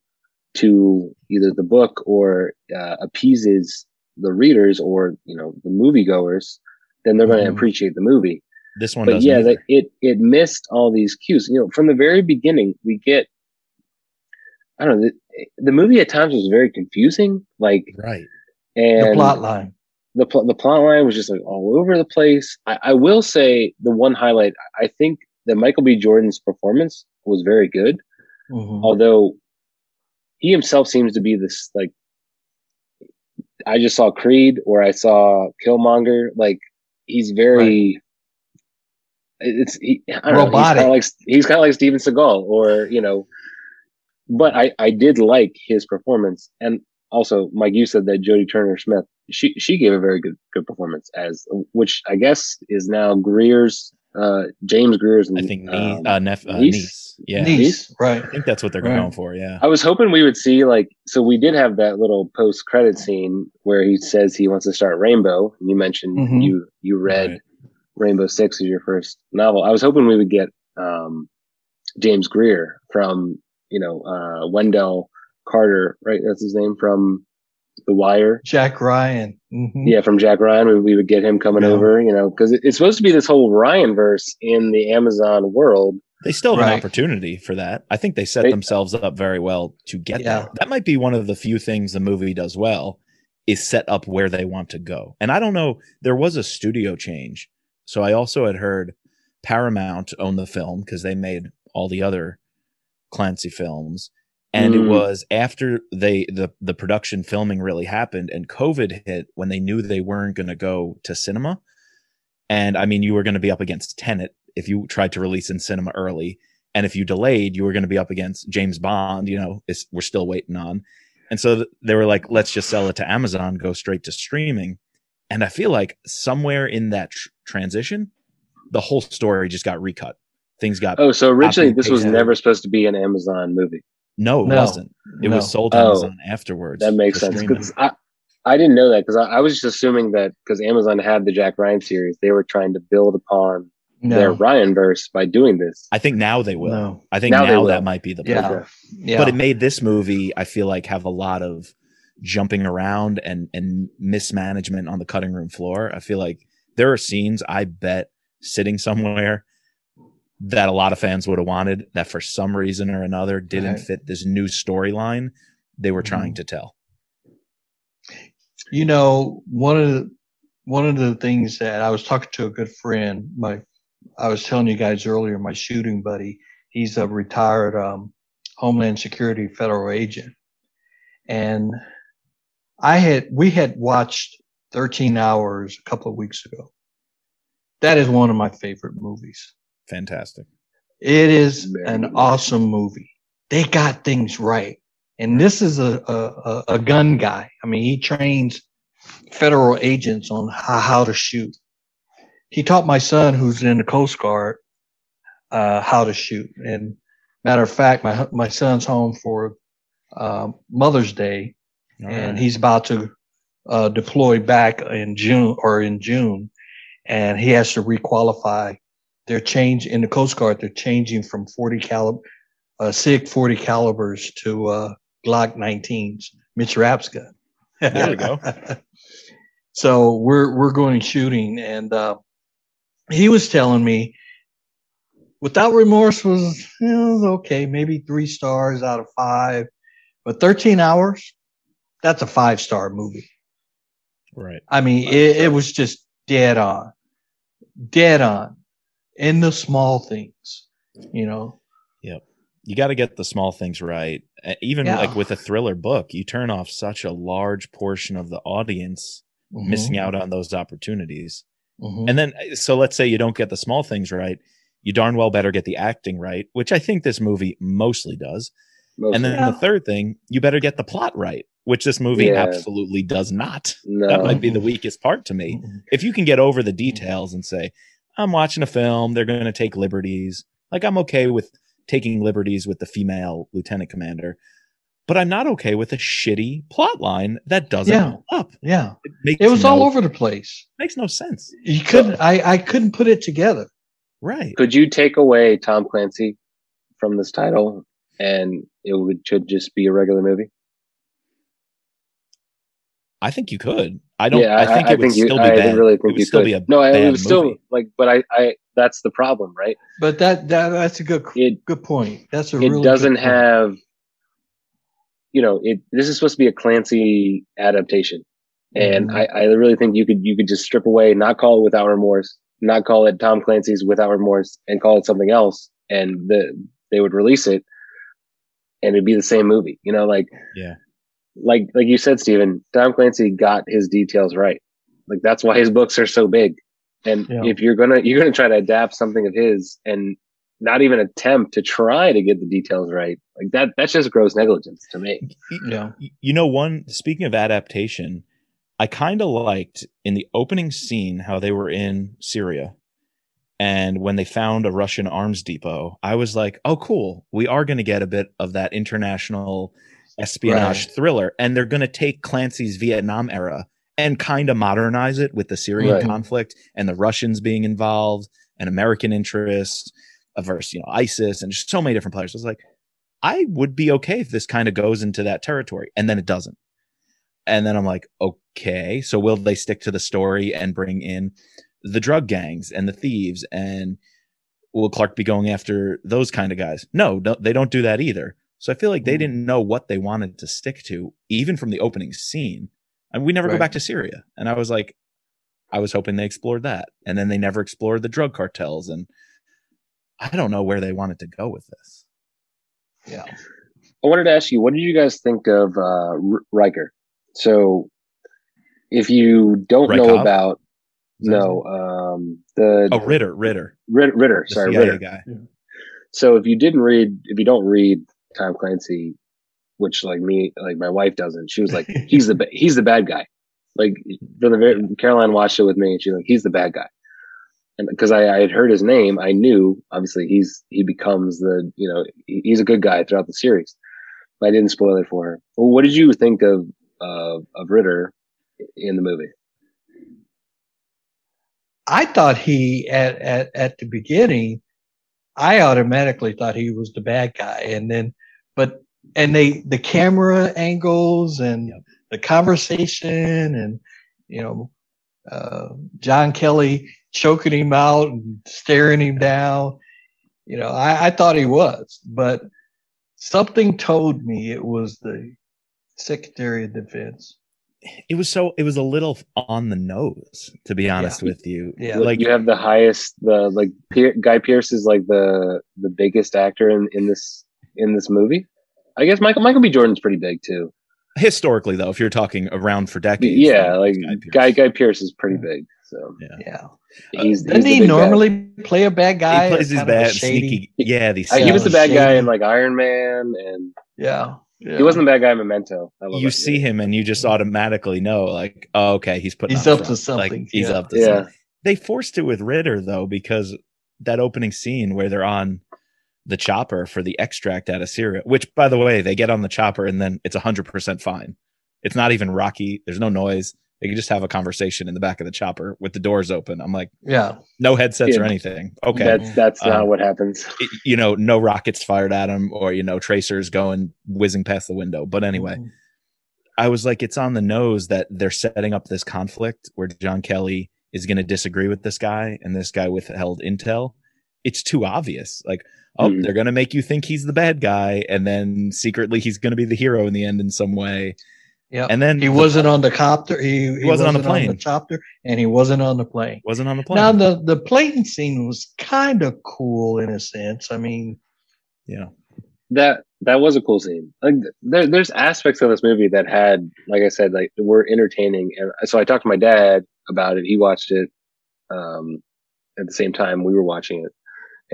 to either the book or uh, appeases the readers or you know the moviegoers, then they're going to appreciate the movie. This one but doesn't. yeah, the, it it missed all these cues. You know, from the very beginning, we get. I don't know. The, the movie at times was very confusing. Like, right. and the plot line. the pl- the plot line was just like all over the place. I, I will say the one highlight. I think that Michael B. Jordan's performance was very good, Mhm. although he himself seems to be this like. I just saw Creed or I saw Killmonger. Like he's very. It's he, I don't know. He's Robotic. kind of like he's kind of like Steven Seagal, or you know. But I I did like his performance, and also Mike, you said that Jodie Turner Smith she she gave a very good good performance as which I guess is now Greer's uh James Greer's I think niece, um, uh, nep- uh, niece? niece. Yeah, Niece, right? I think that's what they're Right. going for. Yeah. I was hoping we would see like so we did have that little post credit scene where he says he wants to start Rainbow. You mentioned Mhm. you you read Right. Rainbow Six as your first novel. I was hoping we would get um James Greer from you know uh Wendell Carter, right? That's his name from The Wire. Jack Ryan. Mhm. Yeah, from Jack Ryan, we, we would get him coming Yeah. over, you know, because it's supposed to be this whole Ryan verse in the Amazon world. They still have an opportunity for that. I think they set They- themselves up very well to get Yeah. there. That might be one of the few things the movie does well is set up where they want to go. And I don't know, there was a studio change. So I also had heard Paramount owned the film because they made all the other Clancy films. And it Mm. was after they the the production filming really happened and COVID hit when they knew they weren't going to go to cinema. And I mean, you were going to be up against Tenet if you tried to release in cinema early. And if you delayed, you were going to be up against James Bond, you know, is we're still waiting on. And so they were like, let's just sell it to Amazon, go straight to streaming. And I feel like somewhere in that tr- transition, the whole story just got recut. Things got, Oh, so originally this was paste. never supposed to be an Amazon movie. no, it No. wasn't. It No. was sold to Oh, Amazon afterwards. That makes sense. streaming. 'Cause I, I didn't know that because I, I was just assuming that because Amazon had the Jack Ryan series, they were trying to build upon their No, Ryan verse by doing this. I think now they will. no, I think Now now, that might be the plan. yeah, yeah. but it made this movie i feel like have a lot of jumping around and and mismanagement on the cutting room floor i feel like there are scenes i bet sitting somewhere that a lot of fans would have wanted that for some reason or another didn't Right. fit this new storyline they were trying Mhm. to tell you know one of the one of the things that I was talking to a good friend, my I was telling you guys earlier, my shooting buddy, he's a retired um, Homeland Security federal agent, and I had we had watched 13 Hours a couple of weeks ago. That is one of my favorite movies. fantastic It is an awesome movie. They got things right. And this is a, a, a- a gun guy. I mean, he trains federal agents on how, how to shoot. He taught my son, who's in the Coast Guard, uh, how to shoot. And matter of fact, my my son's home for um, Mother's Day, All and right. he's about to uh, deploy back in June or in June, and he has to requalify. They're change in the Coast Guard. They're changing from 40 caliber, uh, SIG 40 calibers to uh, Glock 19s. Mitch Rapp's gun. There we go. [LAUGHS] so we're we're going shooting, and uh, he was telling me without remorse was, you know, was okay, maybe three stars out of five, but 13 hours, that's a five star movie. Right. I mean, it, it was just dead on, dead on in the small things, you know. Yep. You got to get the small things right. Even Yeah. like with a thriller book, you turn off such a large portion of the audience Mhm, missing out on those opportunities. mhm. And then, uh, so let's say you don't get the small things right. You darn well better get the acting right, which I think this movie mostly does. Mostly. And then Yeah. the third thing, you better get the plot right, which this movie Yeah. absolutely does not. no. That might be the weakest part to me. If you can get over the details and say, I'm watching a film, they're going to take liberties. Like, I'm okay with taking liberties with the female lieutenant commander, but I'm not okay with a shitty plot line that doesn't Yeah. up. Yeah, It makes it was no, all over the place. Makes no sense. You couldn't. I I couldn't put it together. Right. Could you take away Tom Clancy from this title and it would should just be a regular movie? I think you could. I don't. yeah, I think it would you, still be I bad. really it think would you still could. be a no, it bad was still movie. like, but I, I, that's the problem, right? But that that that's a good It, good point. That's a it really doesn't good point. have, you know, it. This is supposed to be a Clancy adaptation, and Mhm. I, I really think you could, you could just strip away, not call it without remorse, not call it Tom Clancy's without remorse, and call it something else, and the they would release it, and it'd be the same movie. You know, like Yeah. like like you said, Steven, Tom Clancy got his details right. Like that's why his books are so big. And Yeah. if you're gonna you're gonna try to adapt something of his and not even attempt to try to get the details right, like that that's just gross negligence to me. Yeah. You know, one speaking of adaptation, I kind of liked in the opening scene how they were in Syria. And when they found a Russian arms depot, I was like, oh, cool. We are going to get a bit of that international espionage Right. thriller. And they're going to take Clancy's Vietnam era and kind of modernize it with the Syrian Right. conflict and the Russians being involved and American interest versus, you know, ISIS and just so many different players. I was like, I would be okay if this kind of goes into that territory. And then it doesn't. And then I'm like, okay, so will they stick to the story and bring in the drug gangs and the thieves and will Clark be going after those kind of guys? No, no they don't do that either. So I feel like they Mm. didn't know what they wanted to stick to, even from the opening scene. And we never go back to Syria. And I was like, I was hoping they explored that. And then they never explored the drug cartels. And I don't know where they wanted to go with this. Yeah. I wanted to ask you, what did you guys think of uh, Riker? So, if you don't know about Is that his no um, the Oh, Ritter, Ritter. Rid- Ritter, sorry, CIA Ritter. guy. So if you didn't read, if you don't read Tom Clancy, which like me, like my wife doesn't, she was like, [LAUGHS] he's the he's the bad guy. Like from the very Caroline watched it with me, and she's like, he's the bad guy. And because I, I had heard his name, I knew obviously he's he becomes the you know he's a good guy throughout the series. But I didn't spoil it for her. Well, what did you think of uh, of Ritter in the movie? I thought he at, at at the beginning, I automatically thought he was the bad guy, and then, but and they the camera angles and the conversation and you know, uh, John Kelly choking him out and staring him down. You know, I, I thought he was, but something told me it was the Secretary of Defense. It was so, it was a little on the nose, to be honest with you. Yeah. Like, you have the highest the like Pier- Guy Pearce is like the the biggest actor in in this in this movie. I guess Michael Michael B. Jordan's pretty big too. historically, though, if you're talking around for decades. yeah, like Guy Pearce. Guy Guy Pearce is pretty big. So Yeah. Yeah. he's, Doesn't he's he big guy. normally play a bad guy? he plays his Kind of a bad, shady- sneaky. Yeah, these. Uh, he was the Yeah, bad guy in like Iron Man, and Yeah. Yeah. he wasn't a bad guy in Memento. You that see him and you just automatically know, like, oh, okay, he's putting. He's up to front. Like, something, he's yeah. up to Yeah. something. They forced it with Ritter though because that opening scene where they're on the chopper for the extract out of Syria, which by the way they get on the chopper and then it's hundred percent fine. It's not even rocky. There's no noise. They can just have a conversation in the back of the chopper with the doors open. I'm like, Yeah. no headsets or anything. Okay. That's that's Um, not what happens. It- you know, no rockets fired at them or, you know, tracers going whizzing past the window. But anyway, I was like, it's on the nose that they're setting up this conflict where John Kelly is going to disagree with this guy and this guy withheld intel. It's too obvious. Like, oh, Mhm. they're going to make you think he's the bad guy. And then secretly he's going to be the hero in the end in some way. Yeah. And then He the- wasn't on the copter. He, he, wasn't on the On plane. the chopper, and he wasn't on the plane. wasn't on the plane. Now the the plane scene was kind of cool in a sense. I mean, yeah. That that was a cool scene. Like there, there's aspects of this movie that had, like I said, like were entertaining. And so I talked to my dad about it. He watched it um, at the same time we were watching it,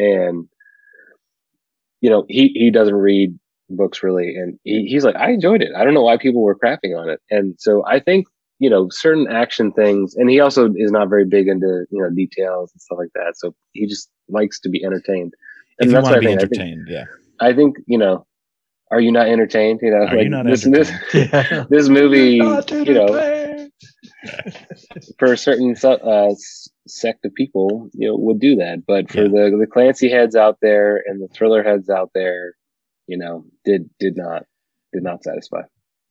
and you know he he doesn't read books really, and he, he's like, I enjoyed it. I don't know why people were crapping on it, and so I think you know certain action things, and he also is not very big into you know details and stuff like that. So he just likes to be entertained. If you that's want to be I think. I think- yeah. I think you know. Are you not entertained? You know, Are you not this, this yeah. [LAUGHS] this movie, you know, for a certain uh, sect of people, you know, would do that. But for Yeah. the the Clancy heads out there and the thriller heads out there, you know, did did not did not satisfy.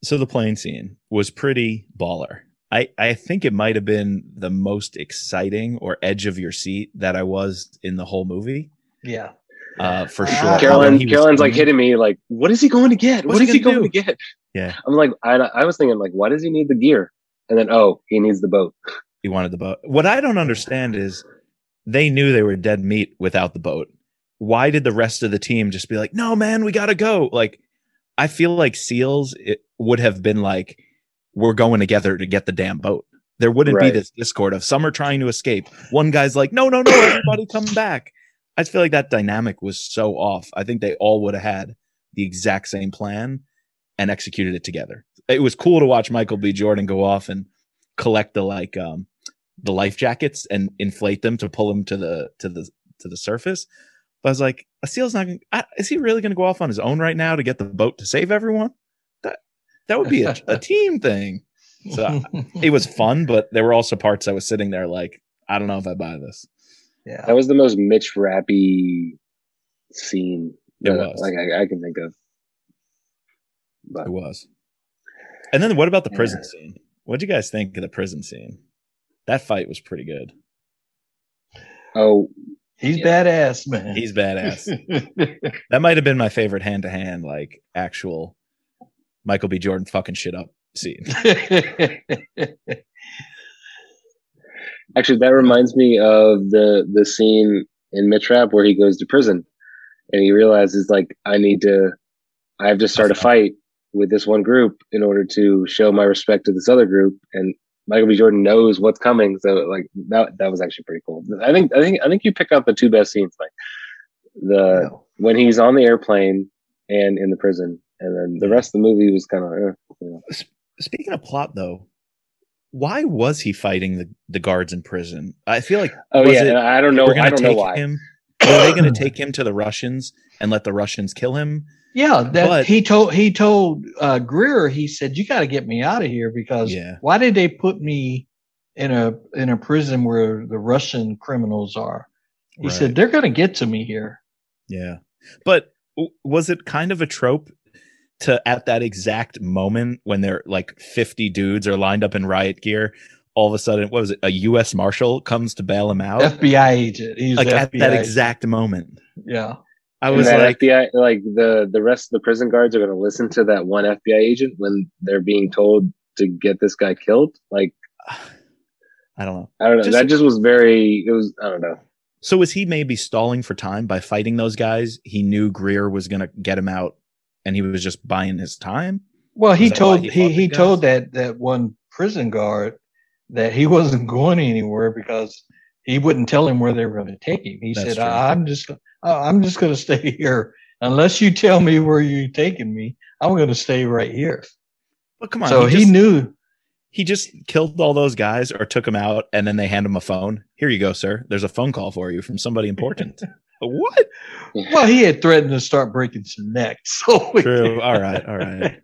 So the plane scene was pretty baller. I, I think it might have been the most exciting or edge of your seat that I was in the whole movie. yeah. Uh, for Uh, sure. Carolyn, Carolyn's like hitting me, like, what is he going to get? What's what he he gonna going to get? Yeah. I'm like, I, I was thinking, like, why does he need the gear? And then, oh, he needs the boat. he wanted the boat. What I don't understand is they knew they were dead meat without the boat. Why did the rest of the team just be like, no, man, we got to go? Like, I feel like SEALs it would have been like, we're going together to get the damn boat. There wouldn't be this discord of some are trying to escape. One guy's like, no, no, no, everybody come [COUGHS] back. I just feel like that dynamic was so off. I think they all would have had the exact same plan and executed it together. It was cool to watch Michael B. Jordan go off and collect the like um the life jackets and inflate them to pull them to the to the to the surface. But I was like, a seal's not. Gonna, I, is he really going to go off on his own right now to get the boat to save everyone? That that would be a, a [LAUGHS] team thing. So [LAUGHS] it was fun, but there were also parts I was sitting there like, I don't know if I buy this. yeah. That was the most Mitch Rappy scene It was. like I, I can think of. But It was. And then what about the prison Yeah. scene? What would you guys think of the prison scene? That fight was pretty good. oh, He's Yeah. badass, man. He's badass. [LAUGHS] that might have been my favorite hand to hand, like actual Michael B. Jordan fucking shit up scene. [LAUGHS] actually, that reminds me of the the scene in Mitch Rapp where he goes to prison and he realizes like I need to, I have to start a fight with this one group in order to show my respect to this other group and. Michael B. Jordan knows what's coming, so like that that was actually pretty cool. I think I think I think you pick out the two best scenes, like the No. when he's on the airplane and in the prison, and then the rest of the movie was kind of, eh, you know. Speaking of plot, though, why was he fighting the, the guards in prison? I feel like Oh yeah, it- I don't know. I don't know why. him. Were they going to take him to the Russians and let the Russians kill him? Yeah, that But- he told he told uh, Greer. He said, "You got to get me out of here because Yeah. why did they put me in a in a prison where the Russian criminals are?" He Right. said, "They're going to get to me here." Yeah. But w- was it kind of a trope to at that exact moment when they're like 50 dudes are lined up in riot gear, all of a sudden, what was it? A U.S. Marshal comes to bail him out? FBI agent. He's like the at FBI that agent. exact moment. Yeah. I was that like, FBI, like the the rest of the prison guards are going to listen to that one FBI agent when they're being told to get this guy killed. Like [SIGHS] I don't know. I don't know. Just- that just was very. It was. I don't know. So was he maybe stalling for time by fighting those guys? He knew Greer was going to get him out and he was just buying his time. Well, he Was that why told he he he told that that one prison guard that he [LAUGHS] wasn't going anywhere because he wouldn't tell him where they were going to take him. He That's said, true. "I'm just uh, I'm just going to stay [LAUGHS] here unless you tell me where you're taking me. I'm going to stay right here." But come on. so he, just, knew. he just killed all those guys or took them out and then they hand him a phone. Here you go, sir. There's a phone call for you from somebody important. [LAUGHS] what? Well, he had threatened to start breaking some necks. [LAUGHS] So True. All right. All right.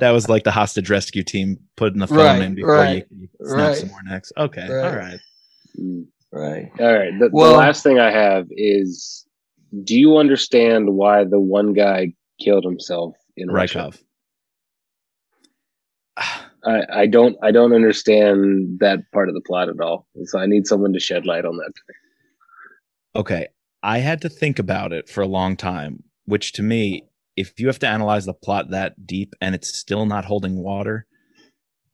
that was like the hostage rescue team putting the phone Right, in before right, you, you snap right. some more necks. Okay, all right. Right. All right. The, Well- the last thing I have is do you understand why the one guy killed himself in Russia? Rykov. [SIGHS] I, I don't I don't understand that part of the plot at all. So I need someone to shed light on that. Okay, I had to think about it for a long time, which to me, if you have to analyze the plot that deep and it's still not holding water,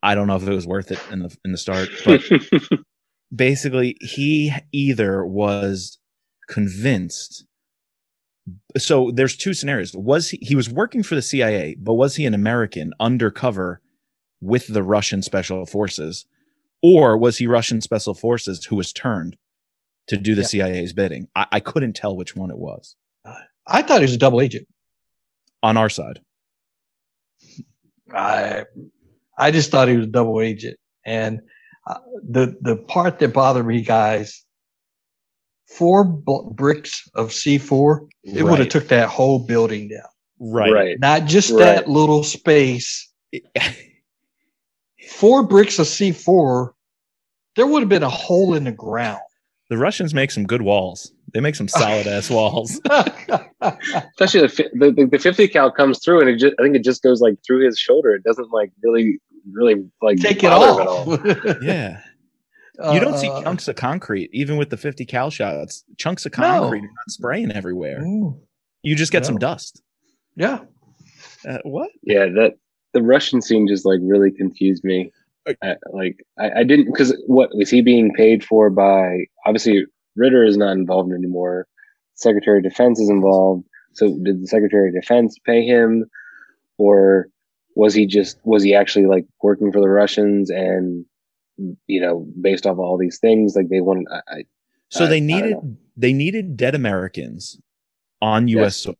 I don't know if it was worth it in the in the start. But [LAUGHS] basically, he either was convinced. So there's two scenarios. Was he he was working for the CIA, but was he an American undercover with the Russian special forces, or was he Russian special forces who was turned to do the. CIA's bidding? I, I couldn't tell which one it was I thought he was a double agent. on our side. I I just thought he was a double agent, and uh, the the part that bothered me, guys, four bl- bricks of C four, it would have took that whole building down, Right. right. not just Right. that little space. [LAUGHS] Four bricks of C four, there would have been a hole in the ground. the Russians make some good walls. They make some solid ass [LAUGHS] walls. [LAUGHS] Especially the, the, the the fifty cal comes through and it just I think it just goes like through his shoulder. It doesn't like really really like Take it bother him all. off. [LAUGHS] Yeah. You don't see Uh, chunks of concrete, even with the 50 cal shots. Chunks of No. concrete are not spraying everywhere. mm, You just get some dust. Yeah. Uh, what? Yeah, that the Russian scene just like really confused me. Uh, I, like I, I didn't because what was he being paid for by? Obviously, Ritter is not involved anymore. Secretary of Defense is involved. So did the Secretary of Defense pay him, or was he just was he actually like working for the Russians and you know based off all these things like they wanted? I, I, So I- they I needed know. they needed dead Americans on U.S. Yes. soil.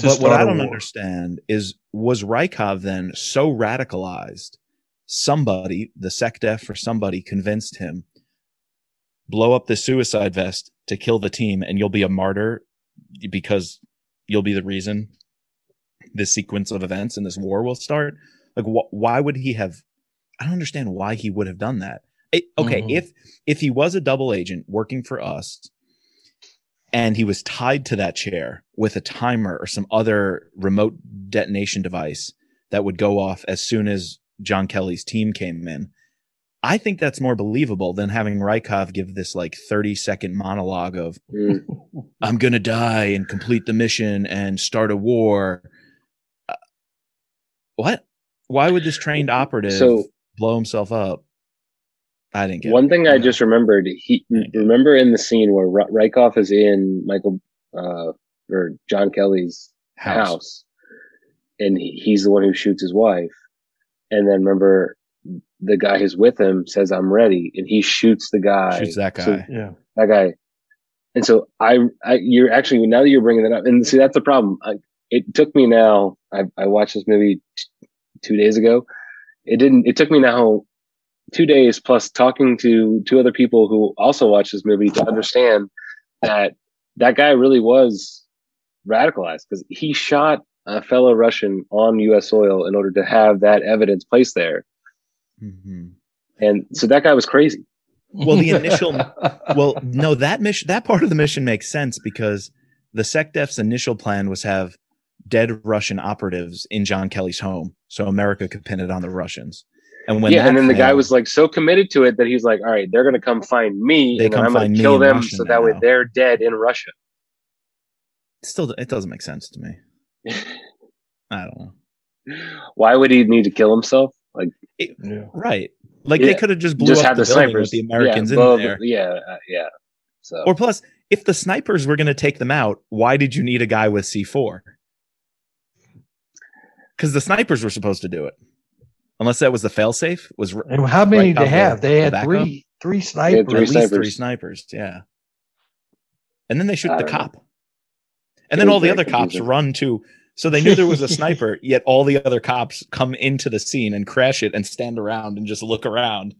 But what I don't war. understand is was Rykov then so radicalized? Somebody, the SecDef or somebody, convinced him blow up the suicide vest to kill the team, and you'll be a martyr because you'll be the reason this sequence of events and this war will start. Like, wh- why would he have? I don't understand why he would have done that. It- okay, Mhm. if if he was a double agent working for us, and he was tied to that chair with a timer or some other remote detonation device that would go off as soon as John Kelly's team came in. I think that's more believable than having Rykov give this like 30 second monologue of, Mm. I'm going to die and complete the mission and start a war. What? Why would this trained operative So- blow himself up? I didn't get One it. thing I just remembered, he remember in the scene where Ry- Rykov is in Michael uh, or John Kelly's house. and he- he's the one who shoots his wife. And then remember, the guy who's with him says, "I'm ready," and he shoots the guy. Shoots that So guy. Yeah. that guy. And so I, I, you're actually now that you're bringing that up, and see that's the problem. I, it took me now. I, I watched this movie t- two days ago. It didn't. It took me now two days plus talking to two other people who also watched this movie to understand that that guy really was radicalized because he shot a fellow Russian on U.S. soil in order to have that evidence placed there, Mhm. and so that guy was crazy. Well, the initial- [LAUGHS] well, no, that mission, that part of the mission makes sense because the SecDef's initial plan was have dead Russian operatives in John Kelly's home, so America could pin it on the Russians. And when yeah, and then the guy was like so committed to it that he's like, "All right, they're gonna come find me, They and come I'm gonna me kill them, Russia so that way they're dead in Russia." still, it doesn't make sense to me. [LAUGHS] I don't know. Why would he need to kill himself? Like, yeah. Right? Like Yeah, they could have just blew just up have the, the building snipers, with the Americans yeah, in blow- there. Yeah, uh, yeah. So Or plus, if the snipers were going to take them out, why did you need a guy with C4? Because the snipers were supposed to do it, unless that was the failsafe. Was And how many Right did they have? the- They had backup? three, three had snipers. three at least three snipers. snipers? Yeah, and then they shoot the don't know. cop, and It then all the very other cops run to. So they knew there was a [LAUGHS] sniper, yet all the other cops come into the scene and crash it and stand around and just look around.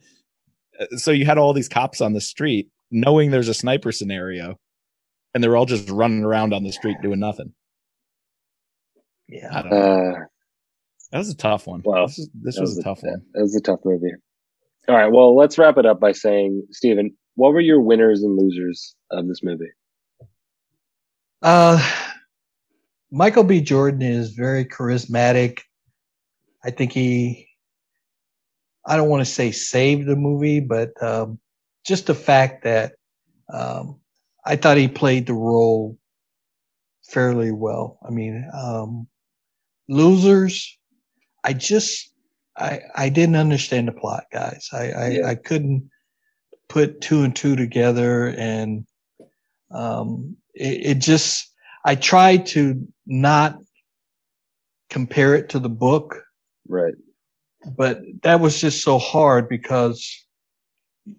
Uh, So you had all these cops on the street knowing there's a sniper scenario, and they're all just running around on the street doing nothing. I Yeah. don't know. uh, That was a tough one. Well, this, is, this That was, a tough one. That was a tough movie. All right. Well, let's wrap it up by saying, Steven, what were your winners and losers of this movie? Uh, Michael B. Jordan is very charismatic. I think he, I don't want to say saved the movie, but um, just the fact that um, I thought he played the role fairly well. I mean, um, losers, I just, I, I didn't understand the plot, guys. I, I, Yeah. I couldn't put two and two together and um, it, it just i tried to not compare it to the book Right. but that was just so hard because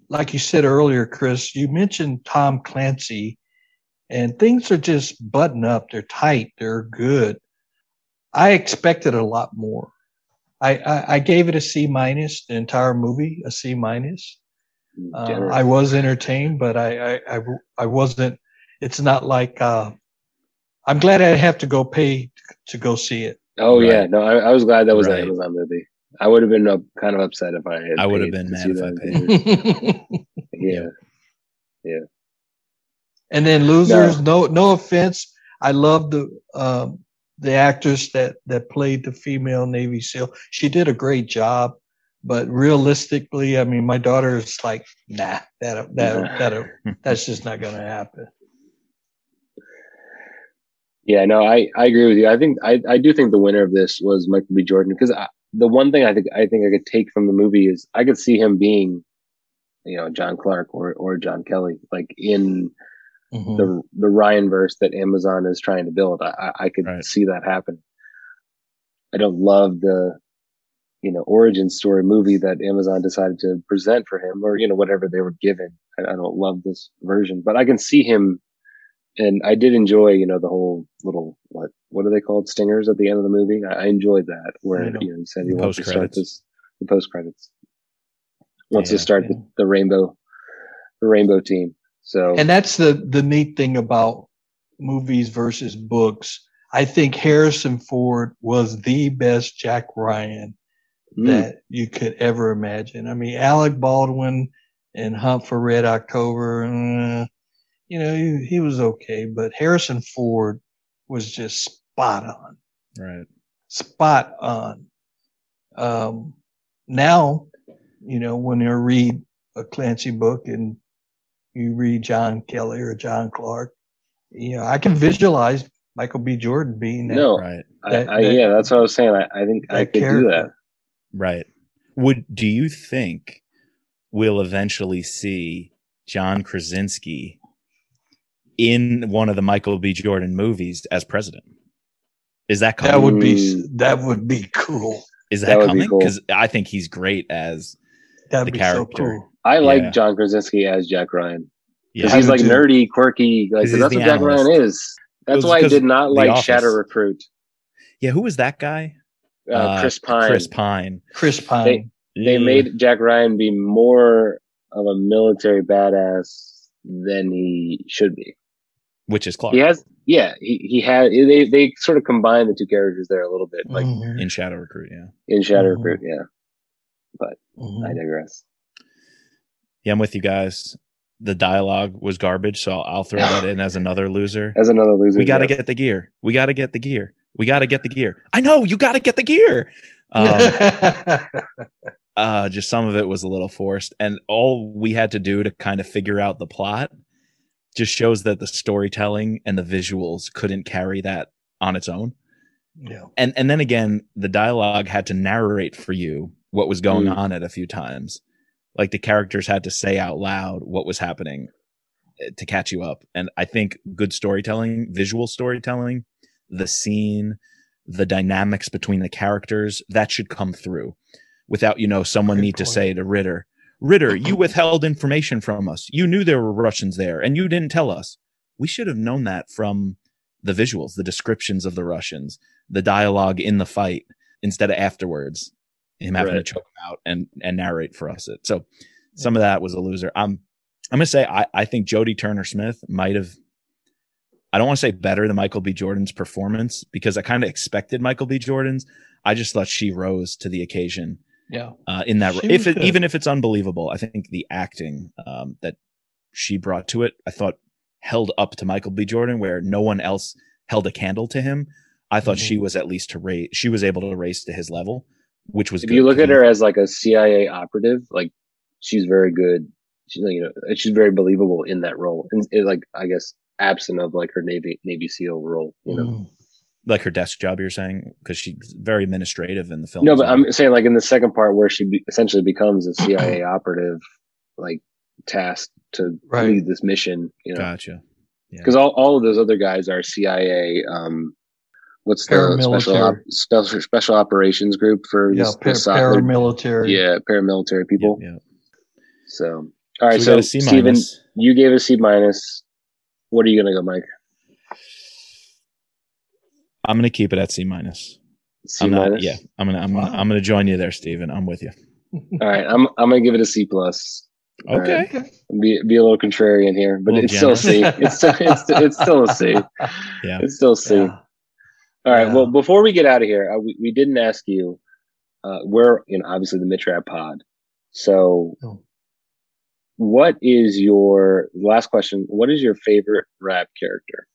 like you said earlier chris you mentioned tom clancy and things are just buttoned up they're tight they're good i expected a lot more i i, I gave it a c minus the entire movie a c minus uh, I was entertained, but I, I, I, I wasn't, it's not like, uh, I'm glad I have to go pay to go see it. oh, yeah. No, I, I was glad that was Right. an Amazon movie. I would have been uh, kind of upset if I had. I would have been mad if I paid. [LAUGHS] Yeah. Yeah. And then losers, no. no, offense. I love the, um, the actress that, that played the female Navy SEAL. She did a great job, but realistically, I mean, my daughter is like, nah, that, that, that, [LAUGHS] that's just not going to happen. Yeah, no, I, I agree with you. I think I, I do think the winner of this was Michael B. Jordan because the one thing I think I think I could take from the movie is I could see him being, you know, John Clark or or John Kelly, like in Mhm. the the Ryan verse that Amazon is trying to build. I I could Right. see that happen. I don't love the, you know, origin story movie that Amazon decided to present for him, or you know, whatever they were given. I, I don't love this version, but I can see him. And I did enjoy, you know, the whole little what what are they called stingers at the end of the movie. I, I enjoyed that where you know he said he wants to start this the post credits. Wants Yeah. to start Yeah. the, the rainbow, the rainbow team. So and that's the the neat thing about movies versus books. I think Harrison Ford was the best Jack Ryan mm, that you could ever imagine. I mean, Alec Baldwin and Hunt for Red October, uh, you know, he, he was okay, but Harrison Ford was just spot on, Right. spot on. Um, now, you know, when you read a Clancy book and you read John Kelly or John Clark, you know, I can visualize Michael B. Jordan being that. no, Right. I, That- I, that- yeah, that's what I was saying. I, I think I that could do that. Right. Would do you think we'll eventually see John Krasinski in one of the Michael B. Jordan movies as president? Is that coming? That would be Mm. that would be cool. Is that that, would be coming? cool. Because I think he's great as That'd The be character. so cool. I like Yeah. John Krasinski as Jack Ryan because yeah, he's like too. nerdy, quirky. Like 'Cause he's that's the what Jack Ryan is. That's why I did not like Office. Shadow Recruit. yeah. Who was that guy? Uh, Chris Pine. Chris Pine. Chris Pine. They Yeah. made Jack Ryan be more of a military badass than he should be. which is Clark He has, yeah, he he had. They they sort of combined the two characters there a little bit, like Mhm, in Shadow Recruit. Yeah. in Shadow Mhm. Recruit. Yeah, mhm. I digress. Yeah, I'm with you guys. The dialogue was garbage, so I'll, I'll throw that in as another loser. [LAUGHS] As another loser, We got to yeah. get the gear. We got to get the gear. We got to get the gear. I know you got to get the gear. Um, [LAUGHS] uh, just some of it was a little forced, and all we had to do to kind of figure out the plot just shows that the storytelling and the visuals couldn't carry that on its own. yeah. And and then again, the dialogue had to narrate for you what was going Mm. on at a few times. Like the characters had to say out loud what was happening eh, to catch you up. And I think good storytelling, visual storytelling, the scene, the dynamics between the characters, that should come through without, you know, someone Good need to say to Ritter, Ritter, you [CLEARS THROAT] withheld information from us. You knew there were Russians there and you didn't tell us. We should have known that from the visuals, the descriptions of the Russians, the dialogue in the fight instead of afterwards, him having Right. to choke him out and, and narrate for us it. So some of that was a loser. I'm, I'm going to say, I, I think Jodie Turner Smith might have I don't want to say better than Michael B. Jordan's performance because I kind of expected Michael B. Jordan's. I just thought she rose to the occasion Yeah. uh, in that. If it, even if it's unbelievable, I think the acting um, that she brought to it, I thought held up to Michael B. Jordan, where no one else held a candle to him. I thought she Mhm. was at least to raise. She was able to raise to his level, which was. if good you look at her as like a CIA operative, like she's very good. She, you know, she's very believable in that role, and it, like I guess absent of like her Navy Navy SEAL role. You know, Mhm. like her desk job, you're saying, because she's very administrative in the film. no, but. I'm saying like in the second part where she be, essentially becomes a CIA [CLEARS THROAT] operative, like tasked to Right. lead this mission. You know, gotcha. because all, all of those other guys are CIA. Um, what's the special op- special special operations group for Yeah. this, Pa- this, uh, paramilitary. yeah paramilitary people. Yeah. So all right, we so, got a C Steven, you gave a C minus. What are you gonna go, Mike? I'm gonna keep it at C minus. C I'm not. minus. Yeah, I'm gonna. I'm. Wow. Gonna, I'm gonna join you there, Steven. I'm with you. All right, I'm I'm gonna give it a C plus. Okay. right. Be be a little contrarian here, but Little it's still a C. It's still it's, it's still a C. [LAUGHS] Yeah. It's still C. Yeah. All right. Yeah. Well, before we get out of here, uh, we, we didn't ask you. Uh, we're you know obviously the Mitch Rapp Pod. So, Oh. what is your last question? What is your favorite Rapp character?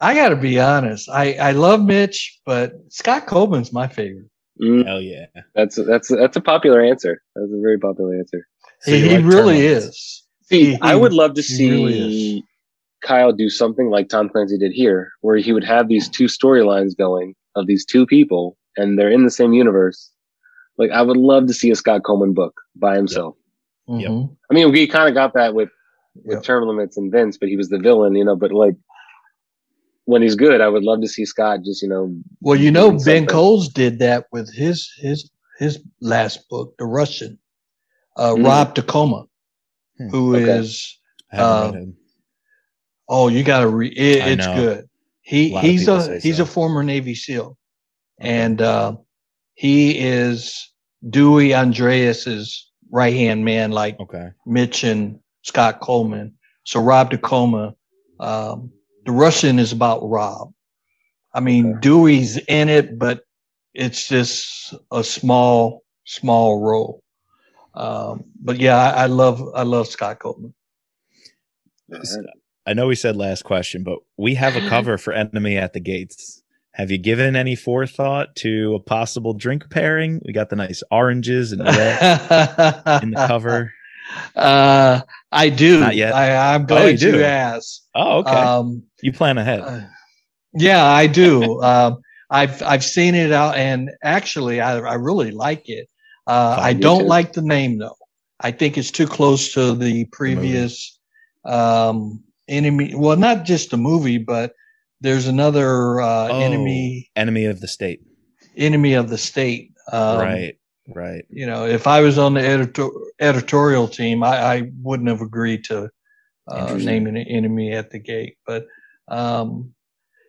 I got to be honest. I, I love Mitch, but Scott Coleman's my favorite. Mm, Hell yeah. that's that's that's a popular answer. That's a very popular answer. So he he like really termites. is. See, He- I would love to see really is. Kyle do something like Tom Clancy did here, where he would have these two storylines going of these two people, and they're in the same universe. Like, I would love to see a Scott Coleman book by himself. Yep. Mhm. I mean, we kind of got that with with Yep. term limits and Vince, but he was the villain, you know. But like, when he's good, I would love to see Scott just, you know, Well, you know, Ben something. Coes did that with his his his last book, The Russian. Uh, Mm. Rob Tacoma, Hmm. who Okay. is Uh, read it. Oh, you got to read it. It's good. He A he's a he's so. a former Navy SEAL, and uh, he is Dewey Andreas's right hand man, like Okay. Mitch and Scott Coleman. So Rob Tacoma, um, the Russian is about Rob. I mean, Okay. Dewey's in it, but it's just a small, small role. Um, but yeah, I, I love, I love Scott Coleman. I know we said last question, but we have a cover for Enemy at the Gates. Have you given any forethought to a possible drink pairing? We got the nice oranges and red [LAUGHS] in the cover. Uh, I do. Not yet. I, I'm you glad do? you asked. Oh, okay. Um, you plan ahead. Uh, yeah, I do. [LAUGHS] um, I've I've seen it out, and actually, I I really like it. Uh, I don't like the name though. I think it's too close to the previous um, enemy. Well, not just the movie, but there's another uh, Oh, enemy Enemy of the state. enemy of the state. Um, right. Right. You know, if I was on the editor, editorial team, I, I wouldn't have agreed to uh, naming an enemy at the gate. But um,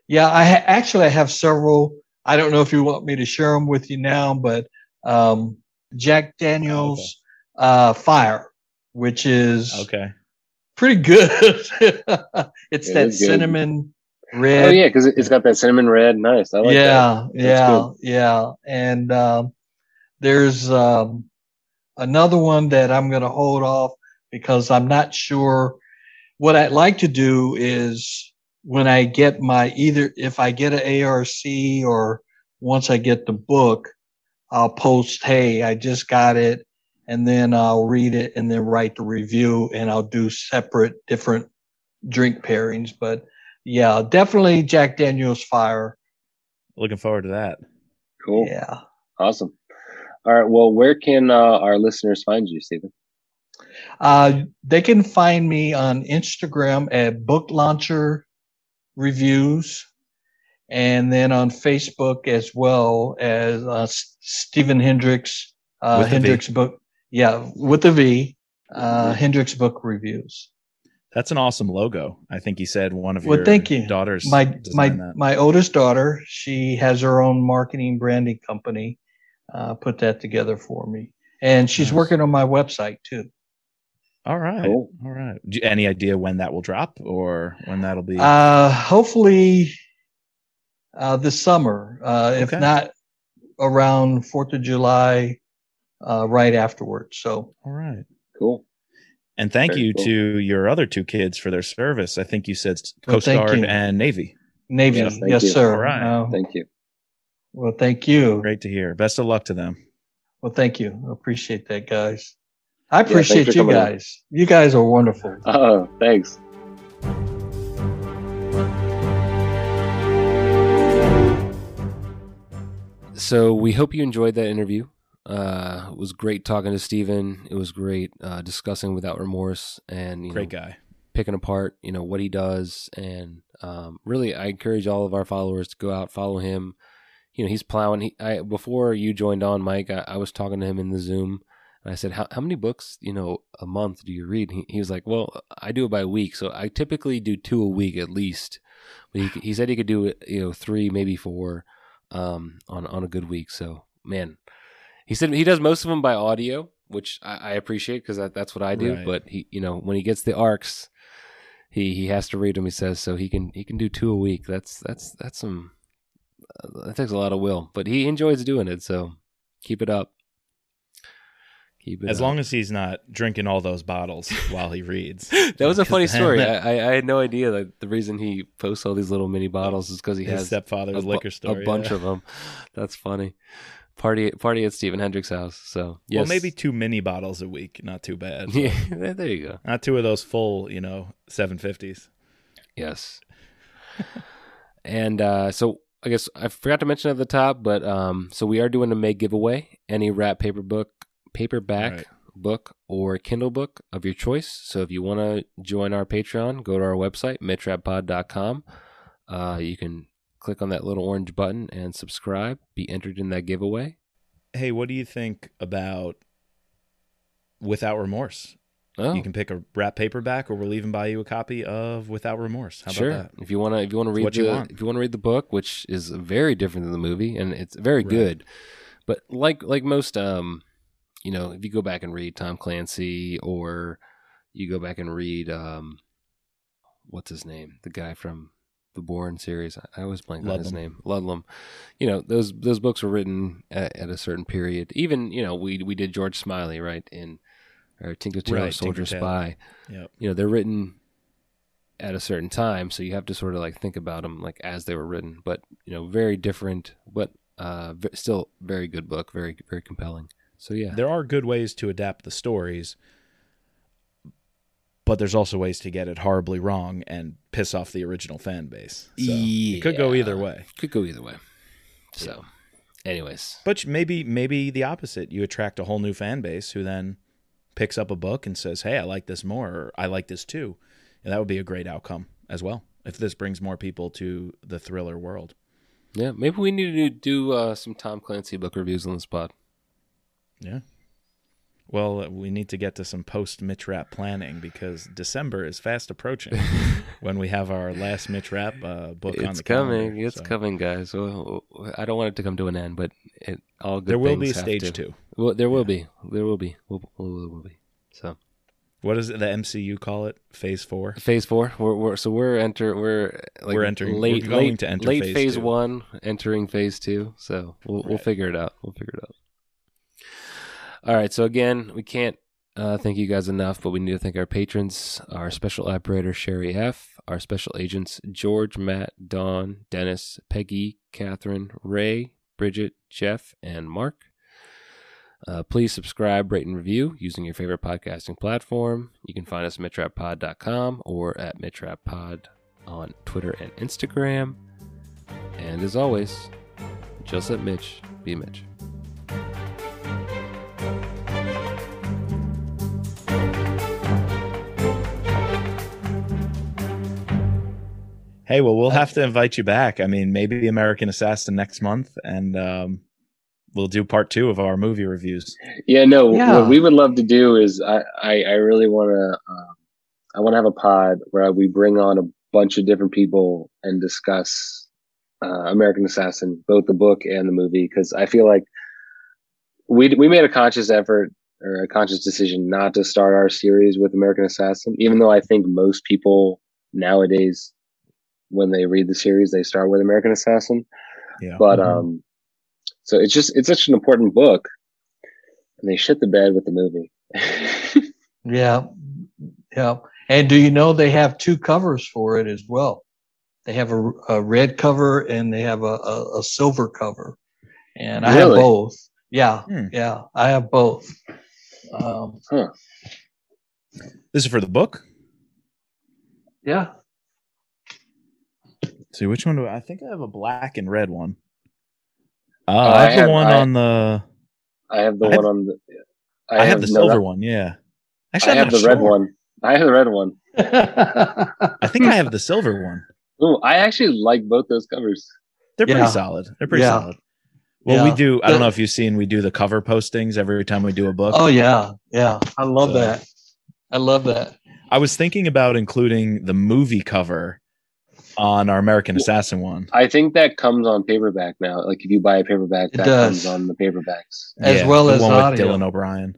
yeah, I ha- actually I have several. I don't know if you want me to share them with you now, but um, Jack Daniels uh, Fire, which is Okay. Pretty good. [LAUGHS] it's It that cinnamon red. Oh yeah, because it, it's got that cinnamon red. Nice. I like that. yeah, yeah, yeah. And um, there's um, another one that I'm going to hold off because I'm not sure. What I'd like to do is when I get my either if I get an ARC or once I get the book, I'll post, hey, I just got it, and then I'll read it and then write the review and I'll do separate different drink pairings. But yeah, definitely Jack Daniels Fire. Looking forward to that. Cool. Yeah. Awesome. All right. Well, where can uh, our listeners find you, Steven? Uh, they can find me on Instagram at Book Launcher Reviews, and then on Facebook as well as uh, S- Stephen Hendricks uh, With a V. Hendricks book. Yeah, with the V. Uh, Hendricks Book Reviews. That's an awesome logo. I think you said one of Well, your thank you. daughters. My my that. my oldest daughter, she has her own marketing branding company. Uh, put that together for me, and she's Nice. working on my website too. All right. Cool. All right. Do you- Any idea when that will drop or when that'll be? Uh, hopefully, uh, this summer. Uh, if Okay. not around Fourth of July, uh, right afterwards. So All right. Cool. And thank Very you cool. to your other two kids for their service. I think you said Coast thank Guard you. and Navy. Navy, Yes, yes, sir. All right. Uh, Thank you. well, thank you. Great to hear. Best of luck to them. Well, thank you. I appreciate that, guys. I appreciate for you coming on. guys. You guys are wonderful. [LAUGHS] Oh, thanks. So we hope you enjoyed that interview. Uh, it was great talking to Steven. It was great uh, discussing without remorse and you Great know, guy. picking apart you know what he does and um, really I encourage all of our followers to go out follow him. You know he's plowing. He, I, before you joined on, Mike, I, I was talking to him in the Zoom. And I said, how, how many books, you know, a month do you read? He, he was like, well, I do it by week. So I typically do two a week at least. But he, [SIGHS] he said he could do it, you know, three, maybe four um, on, on a good week. So, man, he said he does most of them by audio, which I, I appreciate because that, that's what I do. Right. But he, you know, when he gets the arcs, he, he has to read them. He says so he can he can do two a week. That's that's that's some uh, that takes a lot of will, but he enjoys doing it. So keep it up. Keep it As up. long as he's not drinking all those bottles [LAUGHS] while he reads. that was a funny story. I, I had no idea that the reason he posts all these little mini bottles is because he His has stepfather's a, liquor store. a bunch of them. That's funny. Party party at Steven Hendrick's house. So yes. Well, maybe two mini bottles a week. Not too bad. [LAUGHS] yeah. There you go. Not two of those full, you know, 750s. Yes. [LAUGHS] and uh, so I guess I forgot to mention at the top, but um, so we are doing a May giveaway. Any Rapp paper book, paperback Right. book, or Kindle book of your choice. So if you want to join our Patreon, go to our website, mitrappod.com. Uh, you can click on that little orange button and subscribe. Be entered in that giveaway. Hey, what do you think about Without Remorse? Oh, You can pick a Rapp paperback, or we'll even buy you a copy of Without Remorse. How sure. about that? If you want to, if you want to read what you the, want. if you want to read the book, which is very different than the movie, and it's very Right. good, but like like most, um, you know, if you go back and read Tom Clancy, or you go back and read, um, what's his name, the guy from the Bourne series, I, always blank on his name, Ludlum. You know, those those books were written at, at a certain period. Even you know, we we did George Smiley right in, or Tinker Tailor Right, Soldier Tinker Spy. Yep. you know they're written at a certain time so you have to sort of like think about them like as they were written. But you know very different but uh v- still very good book very very compelling. So yeah. There are good ways to adapt the stories, but there's also ways to get it horribly wrong and piss off the original fan base. So it could go either way. could go either way so anyways But maybe maybe the opposite. You attract a whole new fan base who then picks up a book and says, "Hey, I like this more," or "I like this too," and that would be a great outcome as well. If this brings more people to the thriller world. yeah maybe we need to do uh some tom clancy book reviews on the spot Yeah. Well, uh, we need to get to some post Mitch Rapp planning because December is fast approaching [LAUGHS] when we have our last Mitch Rapp uh, book on the it's coming calendar, it's so. coming guys well, i don't want it to come to an end but it all good There will be stage to. two. well there will Yeah. be there will be will, will, will be so What does the MCU call it? Phase four. Phase four. We're, we're so we're enter we're like We're entering- we're late going late, to enter late phase phase, one, entering phase two. So we'll we'll figure it out. We'll figure it out. All right. So again, we can't uh, thank you guys enough, but we need to thank our patrons, our special operator Sherry F, our special agents George, Matt, Don, Dennis, Peggy, Catherine, Ray, Bridget, Jeff, and Mark. Uh, please subscribe, rate, and review using your favorite podcasting platform. You can find us at mitrappod.com or at mitrappod on Twitter and Instagram. And as always, just let Mitch be Mitch. Hey, well, we'll have to invite you back. I mean, maybe American Assassin next month, and um, we'll do part two of our movie reviews. Yeah, no. Yeah. What we would love to do is I I, I really want to um, I want to have a pod where we bring on a bunch of different people and discuss uh, American Assassin, both the book and the movie, because I feel like we we made a conscious effort or a conscious decision not to start our series with American Assassin, even though I think most people nowadays, when they read the series, they start with American Assassin. Yeah. But Mhm. um, so it's just it's such an important book, and they shit the bed with the movie. [LAUGHS] Yeah, yeah. And do you know they have two covers for it as well? They have a, a red cover and they have a, a, a silver cover, and I have both. Yeah, Hmm. yeah, I have both. Um, huh. This is for the book. yeah, see which one do I, I think I have a black and red one. Uh, Oh, I I have the have- one I- on the. I have the I have- one on the. I, have, the no, silver that- one. Yeah. I Actually, I'm have not the red one. I have the red one. [LAUGHS] I think I have the silver one. Ooh, I actually like both those covers. They're pretty solid. They're pretty Yeah. solid. Well, we do. I don't know if you've seen. We do the cover postings every time we do a book. oh yeah, yeah. I love So- that. I love that. I was thinking about including the movie cover on our American Assassin one. I think that comes on paperback now. Like if you buy a paperback, It that does. comes on the paperbacks. As well the as one audio. with Dylan O'Brien.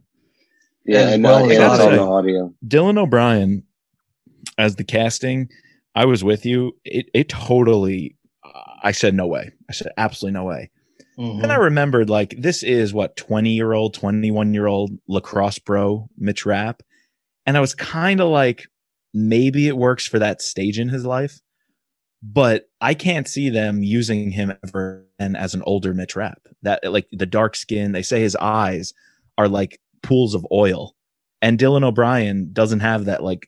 Yeah, As and, well uh, as and it's on the audio. audio. Dylan O'Brien as the casting. I was with you. It it totally. I said no way. I said absolutely no way. Mhm. Then I remembered like this is what 20 year old, 21 year old lacrosse bro Mitch Rapp. And I was kind of like, maybe it works for that stage in his life, but I can't see them using him ever and as an older Mitch Rapp. That like the dark skin, they say his eyes are like pools of oil. And Dylan O'Brien doesn't have that like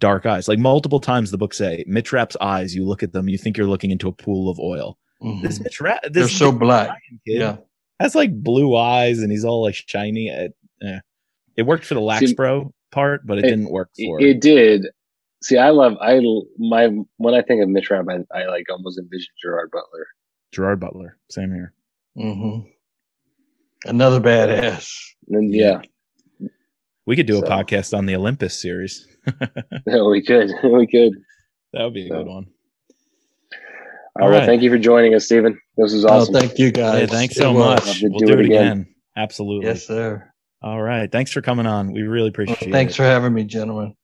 dark eyes. Like multiple times the book say, Mitch Rapp's eyes, you look at them, you think you're looking into a pool of oil. Mhm. This Mitch Rapp, this They're so Dylan black. O'Brien kid Yeah. has like blue eyes and he's all like shiny. It, eh. it worked for the See, Laxbro part, but it, it- didn't work for It, it did. See, I love I my when I think of Mitch Rapp, I, I like almost envision Gerard Butler. Gerard Butler. Same here. hmm Another badass. And yeah, We could do a podcast on the Olympus series. [LAUGHS] we could, [LAUGHS] we could. that would be a So- good one. All All right. right. Well, thank you for joining us, Steven. This was awesome. Oh, thank you guys. Hey, thanks It so was. much. We'll do do, it it again. again. Absolutely. Yes, sir. All right. Thanks for coming on. We really appreciate Thanks it. Thanks for having me, gentlemen.